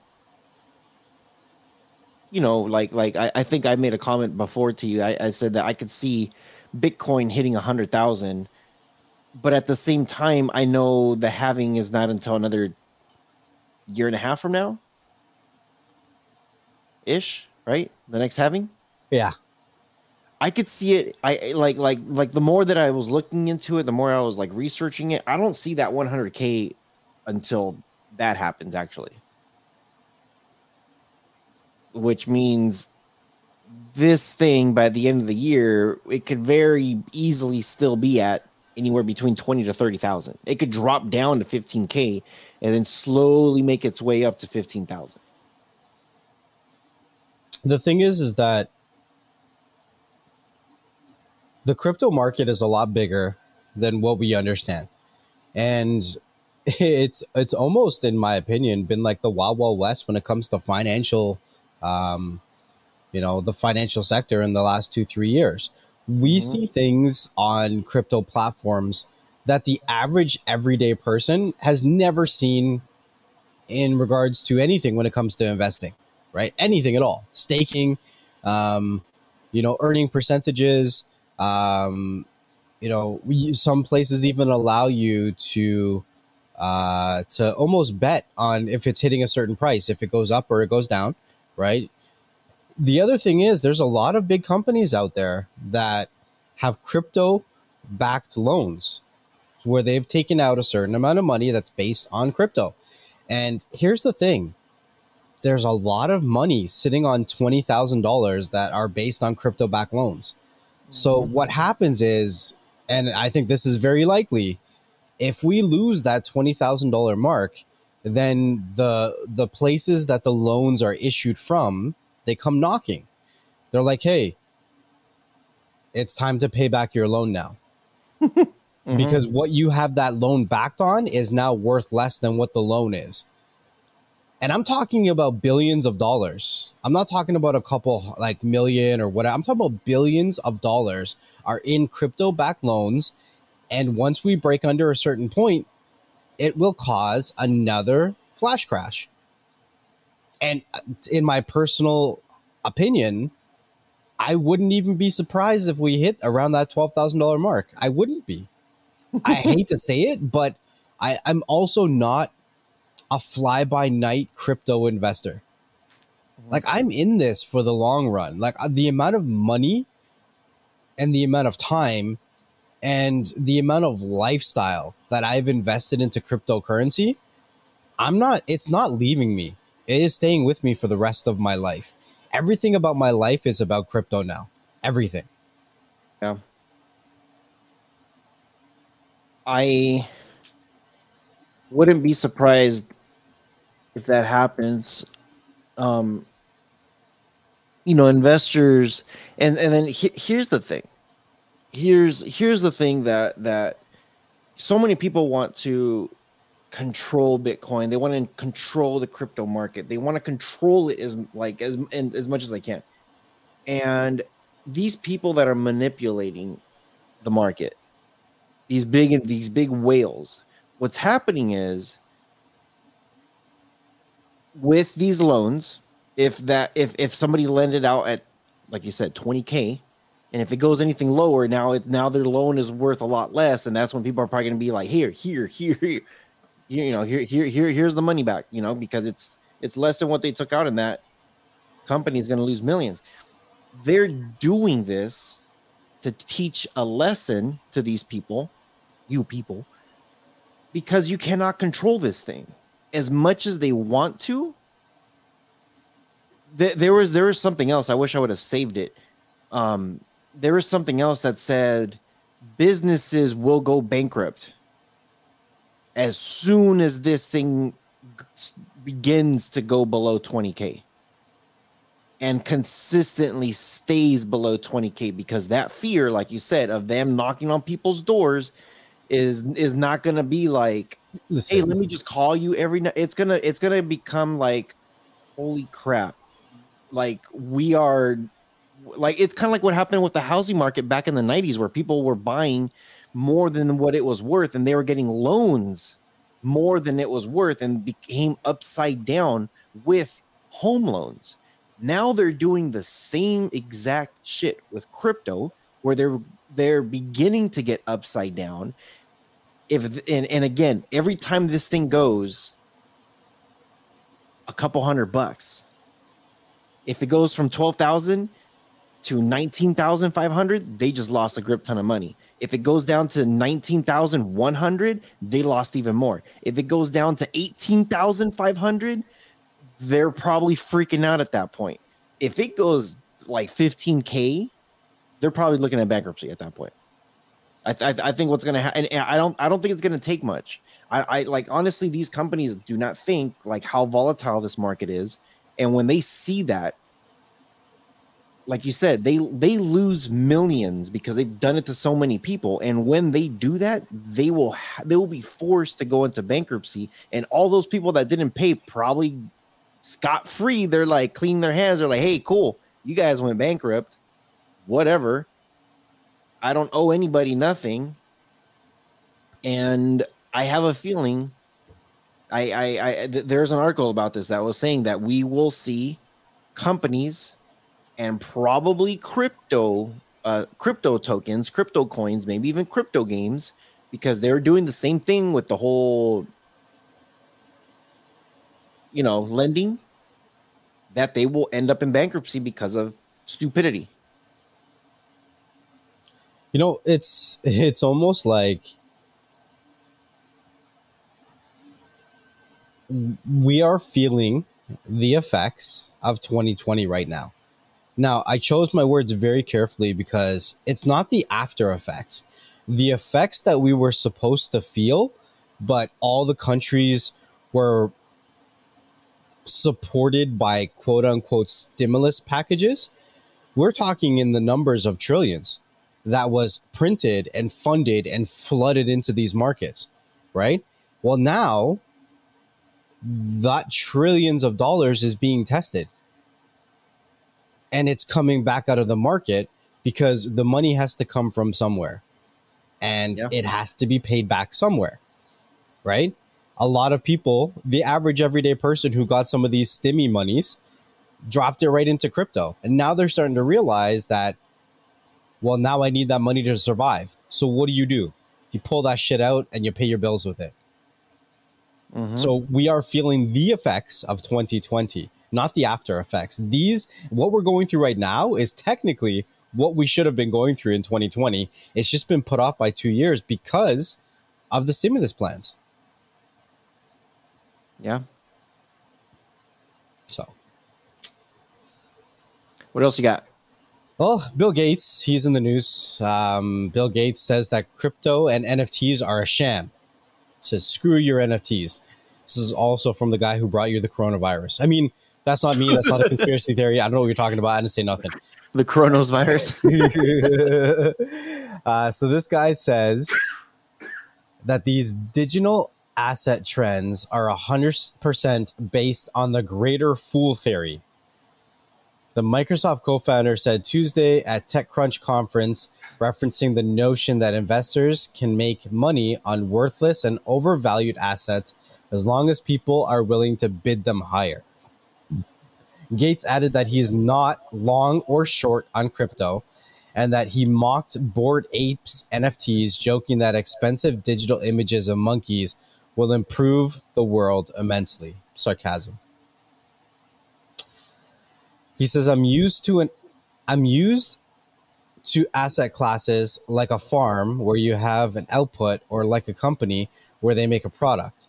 you know, like like I, I think I made a comment before to you. I, I said that I could see Bitcoin hitting a hundred thousand, but at the same time, I know the halving is not until another year and a half from now. Ish, right? The next halving? Yeah. I could see it. I like like like the more that I was looking into it, the more I was like researching it. I don't see that 100k until that happens actually. Which means this thing by the end of the year, it could very easily still be at anywhere between 20 to 30,000. It could drop down to 15k and then slowly make its way up to 15,000. The thing is is that the crypto market is a lot bigger than what we understand. And [laughs] it's it's almost in my opinion been like the wild wild west when it comes to financial um you know the financial sector in the last 2 3 years. We mm-hmm. see things on crypto platforms that the average everyday person has never seen in regards to anything when it comes to investing, right? Anything at all. Staking um you know earning percentages um, you know, some places even allow you to uh, to almost bet on if it's hitting a certain price, if it goes up or it goes down, right? The other thing is, there's a lot of big companies out there that have crypto backed loans where they've taken out a certain amount of money that's based on crypto. And here's the thing there's a lot of money sitting on $20,000 that are based on crypto backed loans. So mm-hmm. what happens is, and I think this is very likely, if we lose that twenty thousand dollar mark, then the the places that the loans are issued from, they come knocking. They're like, "Hey, it's time to pay back your loan now." [laughs] mm-hmm. Because what you have that loan backed on is now worth less than what the loan is. And I'm talking about billions of dollars. I'm not talking about a couple like million or whatever. I'm talking about billions of dollars are in crypto backed loans. And once we break under a certain point, it will cause another flash crash. And uh, in my personal opinion, I wouldn't even be surprised if we hit around that $12,000 mark. I wouldn't be. I [laughs] hate to say it, but I, I'm also not a fly by night crypto investor. Like I'm in this for the long run. Like uh, the amount of money and the amount of time and the amount of lifestyle that I've invested into cryptocurrency, I'm not it's not leaving me. It is staying with me for the rest of my life. Everything about my life is about crypto now. Everything. Yeah. I wouldn't be surprised if that happens, um, you know, investors, and and then he, here's the thing. Here's here's the thing that that so many people want to control Bitcoin. They want to control the crypto market. They want to control it as like as and as much as they can. And these people that are manipulating the market, these big these big whales, what's happening is with these loans, if that if if somebody lended out at like you said 20k and if it goes anything lower now it's now their loan is worth a lot less and that's when people are probably going to be like here here here here you know here here here here's the money back you know because it's it's less than what they took out and that company is going to lose millions they're doing this to teach a lesson to these people, you people, because you cannot control this thing as much as they want to. Th- there was there was something else. I wish I would have saved it. Um, there was something else that said businesses will go bankrupt as soon as this thing begins to go below 20k and consistently stays below 20k because that fear like you said of them knocking on people's doors is is not going to be like Listen. hey let me just call you every night it's going to it's going to become like holy crap like we are like it's kind of like what happened with the housing market back in the 90s where people were buying more than what it was worth and they were getting loans more than it was worth and became upside down with home loans. Now they're doing the same exact shit with crypto where they're they're beginning to get upside down. If and, and again, every time this thing goes a couple hundred bucks. If it goes from 12,000 to 19,500, they just lost a grip ton of money. If it goes down to 19,100, they lost even more. If it goes down to 18,500, they're probably freaking out at that point. If it goes like 15k, they're probably looking at bankruptcy at that point. I, th- I think what's going to happen. I don't. I don't think it's going to take much. I, I like honestly, these companies do not think like how volatile this market is, and when they see that, like you said, they they lose millions because they've done it to so many people, and when they do that, they will ha- they will be forced to go into bankruptcy, and all those people that didn't pay probably scot free. They're like clean their hands. They're like, hey, cool, you guys went bankrupt, whatever. I don't owe anybody nothing, and I have a feeling. I, I, I th- there's an article about this that was saying that we will see companies and probably crypto uh, crypto tokens, crypto coins, maybe even crypto games, because they're doing the same thing with the whole, you know, lending. That they will end up in bankruptcy because of stupidity. You know, it's it's almost like we are feeling the effects of 2020 right now. Now, I chose my words very carefully because it's not the after effects. The effects that we were supposed to feel, but all the countries were supported by quote unquote stimulus packages. We're talking in the numbers of trillions that was printed and funded and flooded into these markets, right? Well, now that trillions of dollars is being tested and it's coming back out of the market because the money has to come from somewhere. And yeah. it has to be paid back somewhere right? A lot of people the average everyday person who got some of these stimmy monies dropped it right into crypto. And now they're starting to realize that well now i need that money to survive. So what do you do? You pull that shit out and you pay your bills with it. Mm-hmm. so we are feeling the effects of 2020 not the after effects. These, what we're going through right now, is technically what we should have been going through in 2020. It's just been put off by two years because of the stimulus plans. Yeah. So, what else you got? Well, Bill Gates, he's in the news. Um, Bill Gates says that crypto and NFTs are a sham. Says, screw your NFTs. This is also from the guy who brought you the coronavirus. I mean, that's not me. That's not a conspiracy [laughs] theory. I don't know what you're talking about. I didn't say nothing. The coronavirus. [laughs] uh, so this guy says that these digital asset trends are 100% based on the greater fool theory. The Microsoft co founder said Tuesday at TechCrunch conference, referencing the notion that investors can make money on worthless and overvalued assets as long as people are willing to bid them higher. Gates added that he is not long or short on crypto and that he mocked Bored Apes NFTs, joking that expensive digital images of monkeys will improve the world immensely. Sarcasm. He says, I'm used to an I'm used to asset classes like a farm where you have an output or like a company where they make a product.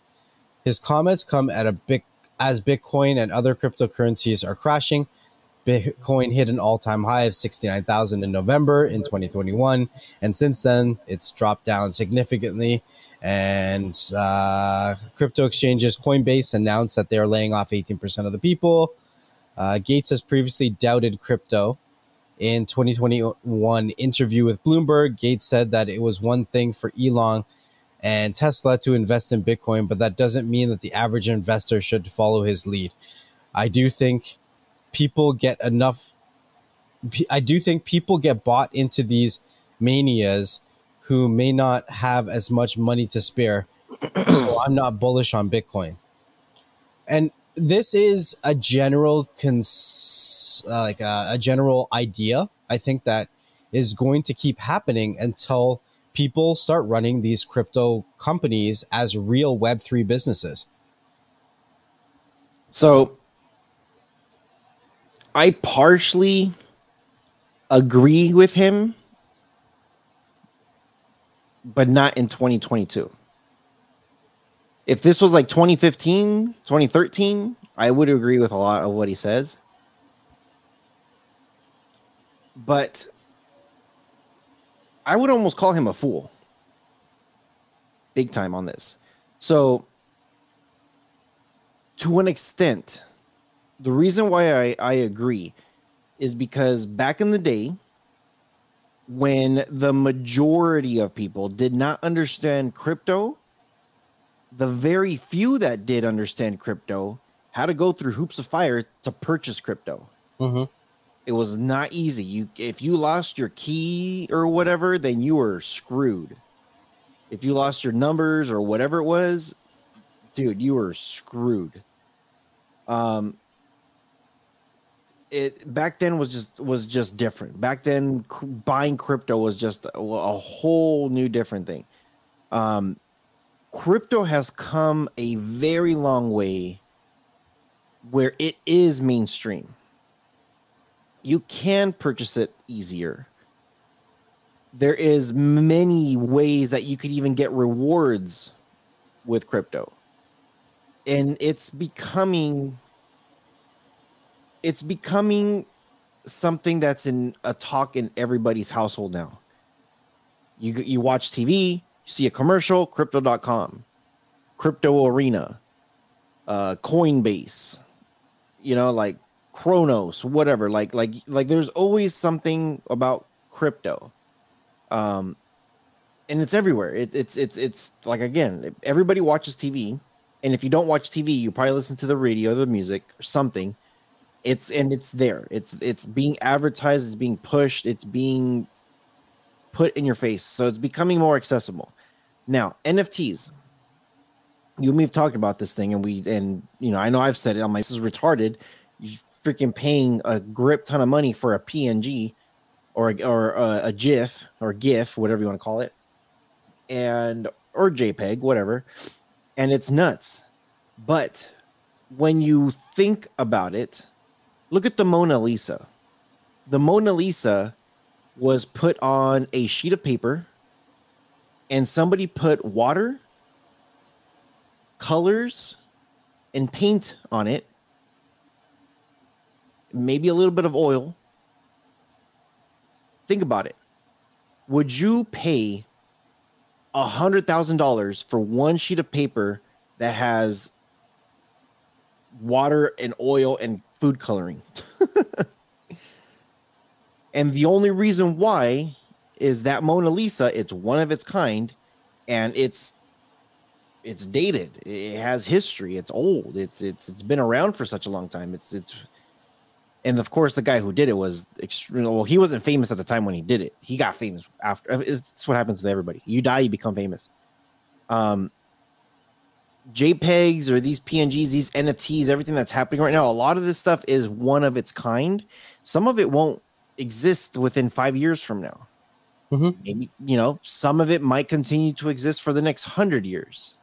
His comments come at a big as Bitcoin and other cryptocurrencies are crashing. Bitcoin hit an all-time high of 69,000 in November in 2021 and since then it's dropped down significantly and uh, crypto exchanges Coinbase announced that they're laying off 18% of the people. Uh, Gates has previously doubted crypto in 2021 interview with Bloomberg, Gates said that it was one thing for Elon and Tesla to invest in Bitcoin, but that doesn't mean that the average investor should follow his lead. I do think people get enough. I do think people get bought into these manias who may not have as much money to spare. [clears throat] so I'm not bullish on Bitcoin. And this is a general cons- uh, like a, a general idea. I think that is going to keep happening until people start running these crypto companies as real Web3 businesses. So I partially agree with him, but not in 2022 if this was like 2015, 2013, I would agree with a lot of what he says. But I would almost call him a fool. Big time on this. So, to an extent, the reason why I, I agree is because back in the day, when the majority of people did not understand crypto, the very few that did understand crypto had to go through hoops of fire to purchase crypto. Mm-hmm. It was not easy. You if you lost your key or whatever, then you were screwed. If you lost your numbers or whatever it was, dude, you were screwed. Um it back then was just was just different. Back then buying crypto was just a, a whole new different thing. Um crypto has come a very long way where it is mainstream. You can purchase it easier. There is many ways that you could even get rewards with crypto. And it's becoming it's becoming something that's in a talk in everybody's household now. You you watch TV, you see a commercial, crypto.com, crypto arena, uh, Coinbase, you know, like Cronos, whatever. Like, like, like there's always something about crypto. Um, and it's everywhere. It, it's, it's, it's like, again, everybody watches TV. And if you don't watch TV, you probably listen to the radio, the music, or something. It's and it's there. It's it's being advertised, it's being pushed, it's being put in your face. So it's becoming more accessible. Now, NFTs. You and me have talked about this thing, and we and you know, I know I've said it. I'm like, this is retarded. You freaking paying a grip ton of money for a PNG or a, or a, a GIF or GIF, whatever you want to call it, and or JPEG, whatever, and it's nuts. But when you think about it, look at the Mona Lisa. The Mona Lisa was put on a sheet of paper and somebody put water, colors, and paint on it, maybe a little bit of oil. Think about it. Would you pay a hundred thousand dollars for one sheet of paper that has water and oil and food coloring? [laughs] and the only reason why is that Mona Lisa. It's one of its kind, and it's it's dated. It has history. It's old. It's it's it's been around for such a long time. It's it's and of course the guy who did it was extremely well. He wasn't famous at the time when he did it. He got famous after. It's what happens with everybody. You die, you become famous. Um, JPEGs or these PNGs, these NFTs, everything that's happening right now. A lot of this stuff is one of its kind. Some of it won't exist within five years from now. Mm-hmm. Maybe, you know, some of it might continue to exist for the next hundred years.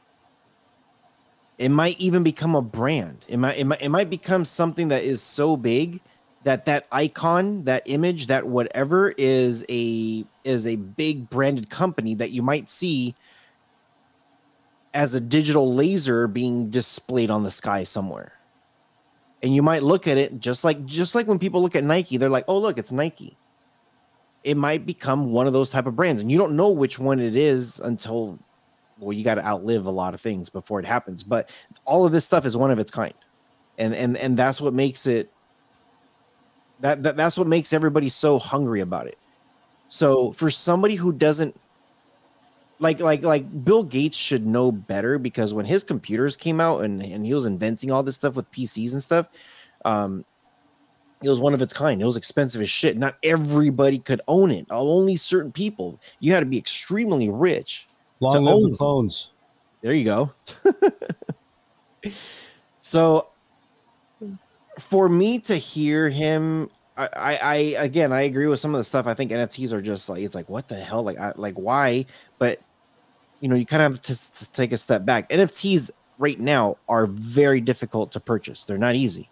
It might even become a brand. It might, it might, it might become something that is so big that that icon, that image, that whatever is a is a big branded company that you might see as a digital laser being displayed on the sky somewhere. And you might look at it just like just like when people look at Nike, they're like, "Oh, look, it's Nike." It might become one of those type of brands and you don't know which one it is until well, you got to outlive a lot of things before it happens, but all of this stuff is one of its kind. And and and that's what makes it that, that that's what makes everybody so hungry about it. So for somebody who doesn't like like like Bill Gates should know better because when his computers came out and and he was inventing all this stuff with PCs and stuff, um, it was one of its kind. It was expensive as shit. Not everybody could own it. Only certain people. You had to be extremely rich. Long live the clones. There you go. [laughs] so for me to hear him I, I again I agree with some of the stuff. I think NFTs are just like it's like what the hell like I, like why? But you know you kind of have to, to take a step back. NFTs right now are very difficult to purchase. They're not easy.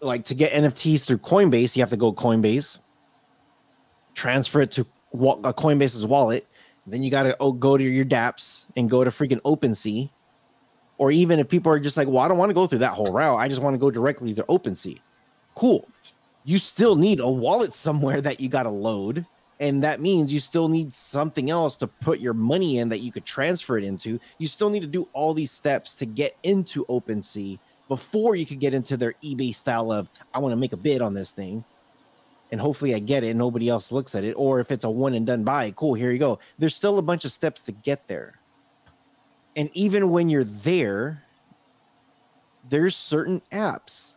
Like to get NFTs through Coinbase, you have to go Coinbase, transfer it to a Coinbase's wallet. Then you got to oh, go to your DApps and go to freaking OpenSea. Or even if people are just like, well, I don't want to go through that whole route. I just want to go directly to OpenSea cool. You still need a wallet somewhere that you got to load. And that means you still need something else to put your money in that you could transfer it into. You still need to do all these steps to get into OpenSea before you could get into their eBay style of, I want to make a bid on this thing. And hopefully I get it nobody else looks at it. Or if it's a one and done buy, cool, here you go. There's still a bunch of steps to get there. And even when you're there, there's certain apps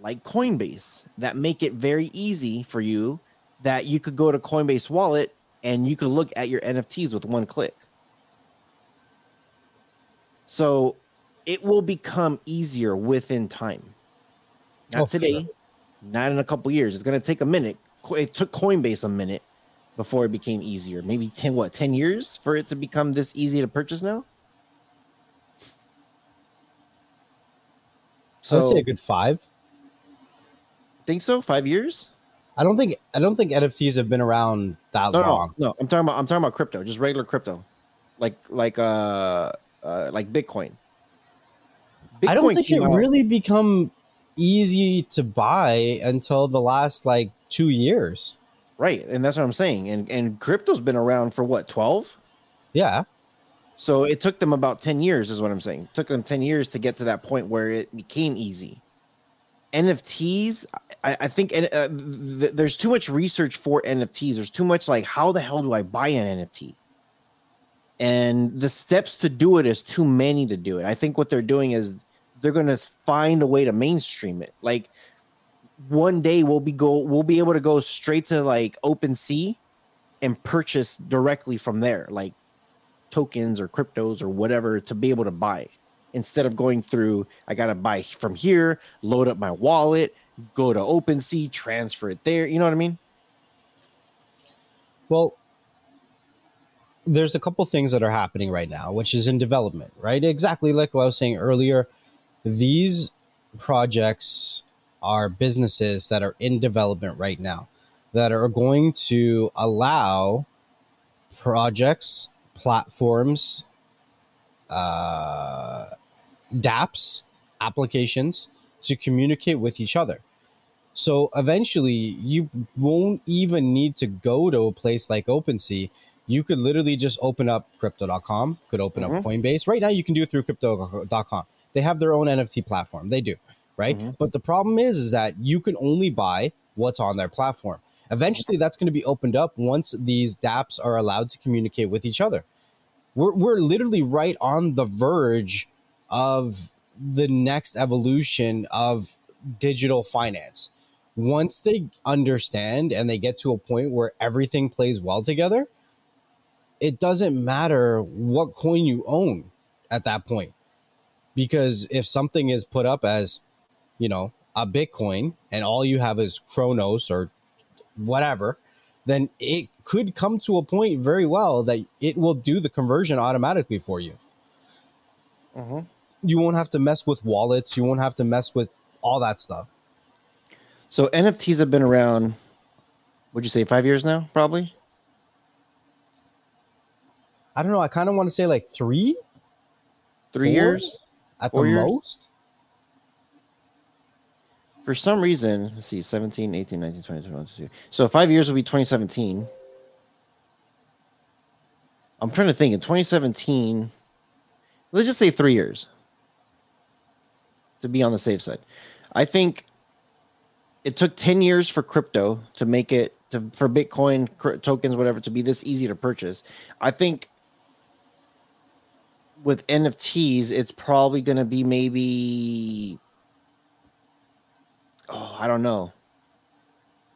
like Coinbase that make it very easy for you that you could go to Coinbase wallet and you could look at your NFTs with one click. So it will become easier within time. Not oh, today, sure. not in a couple years. It's going to take a minute. It took Coinbase a minute before it became easier. Maybe 10 what, 10 years for it to become this easy to purchase now? So I would say a good 5 think so? Five years? I don't think I don't think NFTs have been around that no, long. No, no, I'm talking about I'm talking about crypto, just regular crypto, like like uh, uh like Bitcoin. Bitcoin I don't think it out. really become easy to buy until the last like two years. Right, and that's what I'm saying. And and crypto's been around for what twelve? Yeah. So it took them about ten years, is what I'm saying. It took them ten years to get to that point where it became easy. NFTs, I, I think uh, th- there's too much research for NFTs. There's too much like, how the hell do I buy an NFT? And the steps to do it is too many to do it. I think what they're doing is they're going to find a way to mainstream it. Like one day we'll be go we'll be able to go straight to like OpenSea and purchase directly from there, like tokens or cryptos or whatever to be able to buy instead of going through i gotta buy from here load up my wallet go to OpenSea, transfer it there. You know what I mean? Well, there's a couple things that are happening right now, which is in development, right? Exactly like what I was saying earlier. These projects are businesses that are in development right now that are going to allow projects, platforms, uh, dApps, applications to communicate with each other. So eventually, you won't even need to go to a place like OpenSea. You could literally just open up crypto.com, could open mm-hmm. up Coinbase. Right now, you can do it through crypto.com. They have their own NFT platform. They do, right? Mm-hmm. But the problem is, is that you can only buy what's on their platform. Eventually, that's going to be opened up once these dApps are allowed to communicate with each other. We're, we're literally right on the verge of the next evolution of digital finance once they understand and they get to a point where everything plays well together, it doesn't matter what coin you own at that point. Because if something is put up as, you know, a Bitcoin and all you have is Cronos or whatever, then it could come to a point very well that it will do the conversion automatically for you. Mm-hmm. You won't have to mess with wallets. You won't have to mess with all that stuff. So NFTs have been around. Would you say five years now? Probably. I don't know. I kind of want to say like three, three, Four? years. at the years? most. For some reason, let's see, 17, 18, 19, 20, 21, 22. So five years will be 2017. I'm trying to think. In 2017, let's just say three years to be on the safe side. I think it took 10 years for crypto to make it to for Bitcoin cr- tokens, whatever, to be this easy to purchase. I think with NFTs, it's probably going to be maybe oh, I don't know,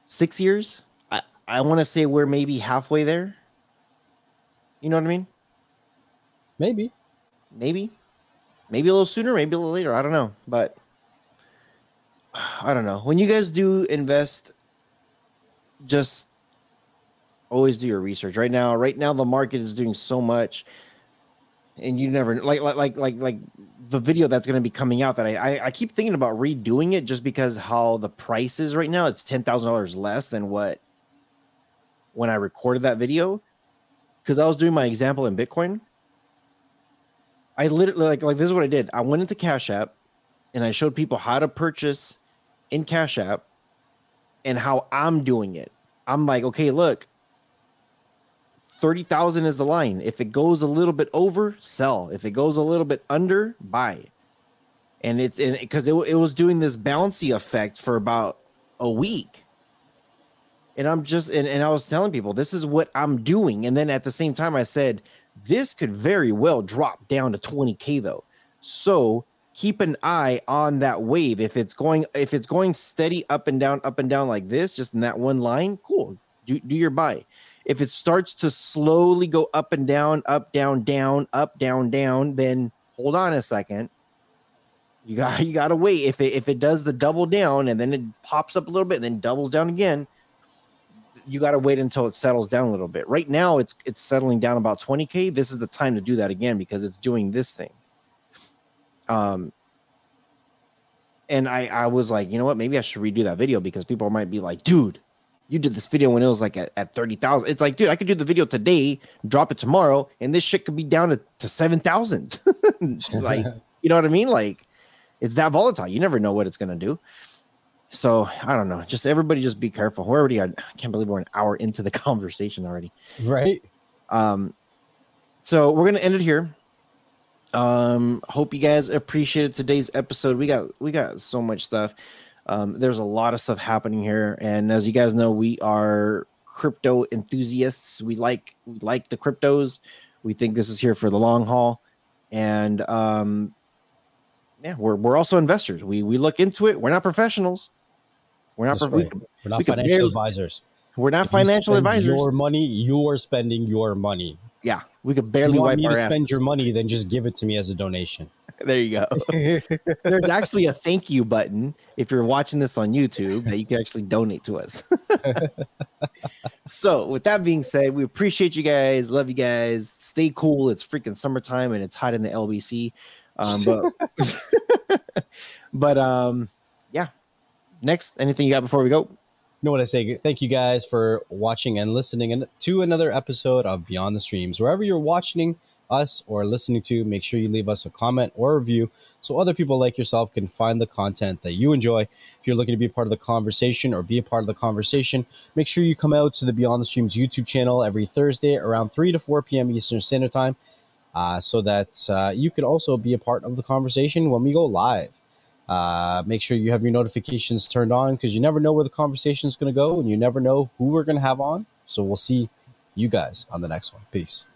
six years. I I want to say we're maybe halfway there. You know what I mean? Maybe. Maybe, maybe a little sooner, maybe a little later. I don't know, but [sighs] I don't know. When you guys do invest, just always do your research. Right now, right now the market is doing so much, and you never like like like like the video that's going to be coming out that I, I I keep thinking about redoing it just because how the price is right now. It's ten thousand dollars less than what when I recorded that video because I was doing my example in Bitcoin. I literally like like this is what I did. I went into Cash App and I showed people how to purchase in Cash App and how I'm doing it. I'm like, okay, look, 30,000 is the line. If it goes a little bit over, sell. If it goes a little bit under, buy. And it's because it, it was doing this bouncy effect for about a week. And I'm just, and, and I was telling people, this is what I'm doing. And then at the same time, I said, this could very well drop down to 20K though. So keep an eye on that wave. If it's going, if it's going steady up and down, up and down like this, just in that one line, cool. Do, do your buy. If it starts to slowly go up and down, up, down, down, up, down, down, then hold on a second. You got [laughs] you gotta wait. If it if it does the double down and then it pops up a little bit and then doubles down again, you gotta wait until it settles down a little bit. Right now it's it's settling down about 20k. This is the time to do that again because it's doing this thing. Um and I I was like, you know what, maybe I should redo that video because people might be like, dude, you did this video when it was like at, at 30,000. It's like, dude, I could do the video today, drop it tomorrow, and this shit could be down to, to 7,000. [laughs] like, [laughs] you know what I mean? Like, it's that volatile. You never know what it's going to do. So I don't know. Just everybody just be careful. We're already, I can't believe we're an hour into the [laughs] conversation already. Right. Um, so we're gonna end it here. Um, hope you guys appreciated today's episode. We got we got so much stuff. Um, there's a lot of stuff happening here, and as you guys know, we are crypto enthusiasts. We like we like the cryptos. We think this is here for the long haul, and um, yeah, we're we're also investors. We we look into it. We're not professionals. We're not. We right. could- We're not we financial barely- advisors. we're not If you financial spend advisors. Your money, you're spending your money. yeah, we could barely If you want wipe me our to asses. spend your money, then just give it to me as a donation. There you go. [laughs] There's actually a thank you button if you're watching this on YouTube that you can actually donate to us. [laughs] so, with that being said, we appreciate you guys. Love you guys. Stay cool. It's freaking summertime and it's hot in the LBC. Um, but, [laughs] but um, yeah. Next, anything you got before we go? know what I say? Thank you guys for watching and listening and to another episode of Beyond the Streams. Wherever you're watching us or listening to, make sure you leave us a comment or review so other people like yourself can find the content that you enjoy. If you're looking to be a part of the conversation or be a part of the conversation, make sure you come out to the Beyond the Streams YouTube channel every Thursday around 3 to 4 p.m. Eastern Standard Time uh, so that uh, you can also be a part of the conversation when we go live. Uh, make sure you have your notifications turned on because you never know where the conversation is going to go and you never know who we're going to have on. So we'll see you guys on the next one. Peace.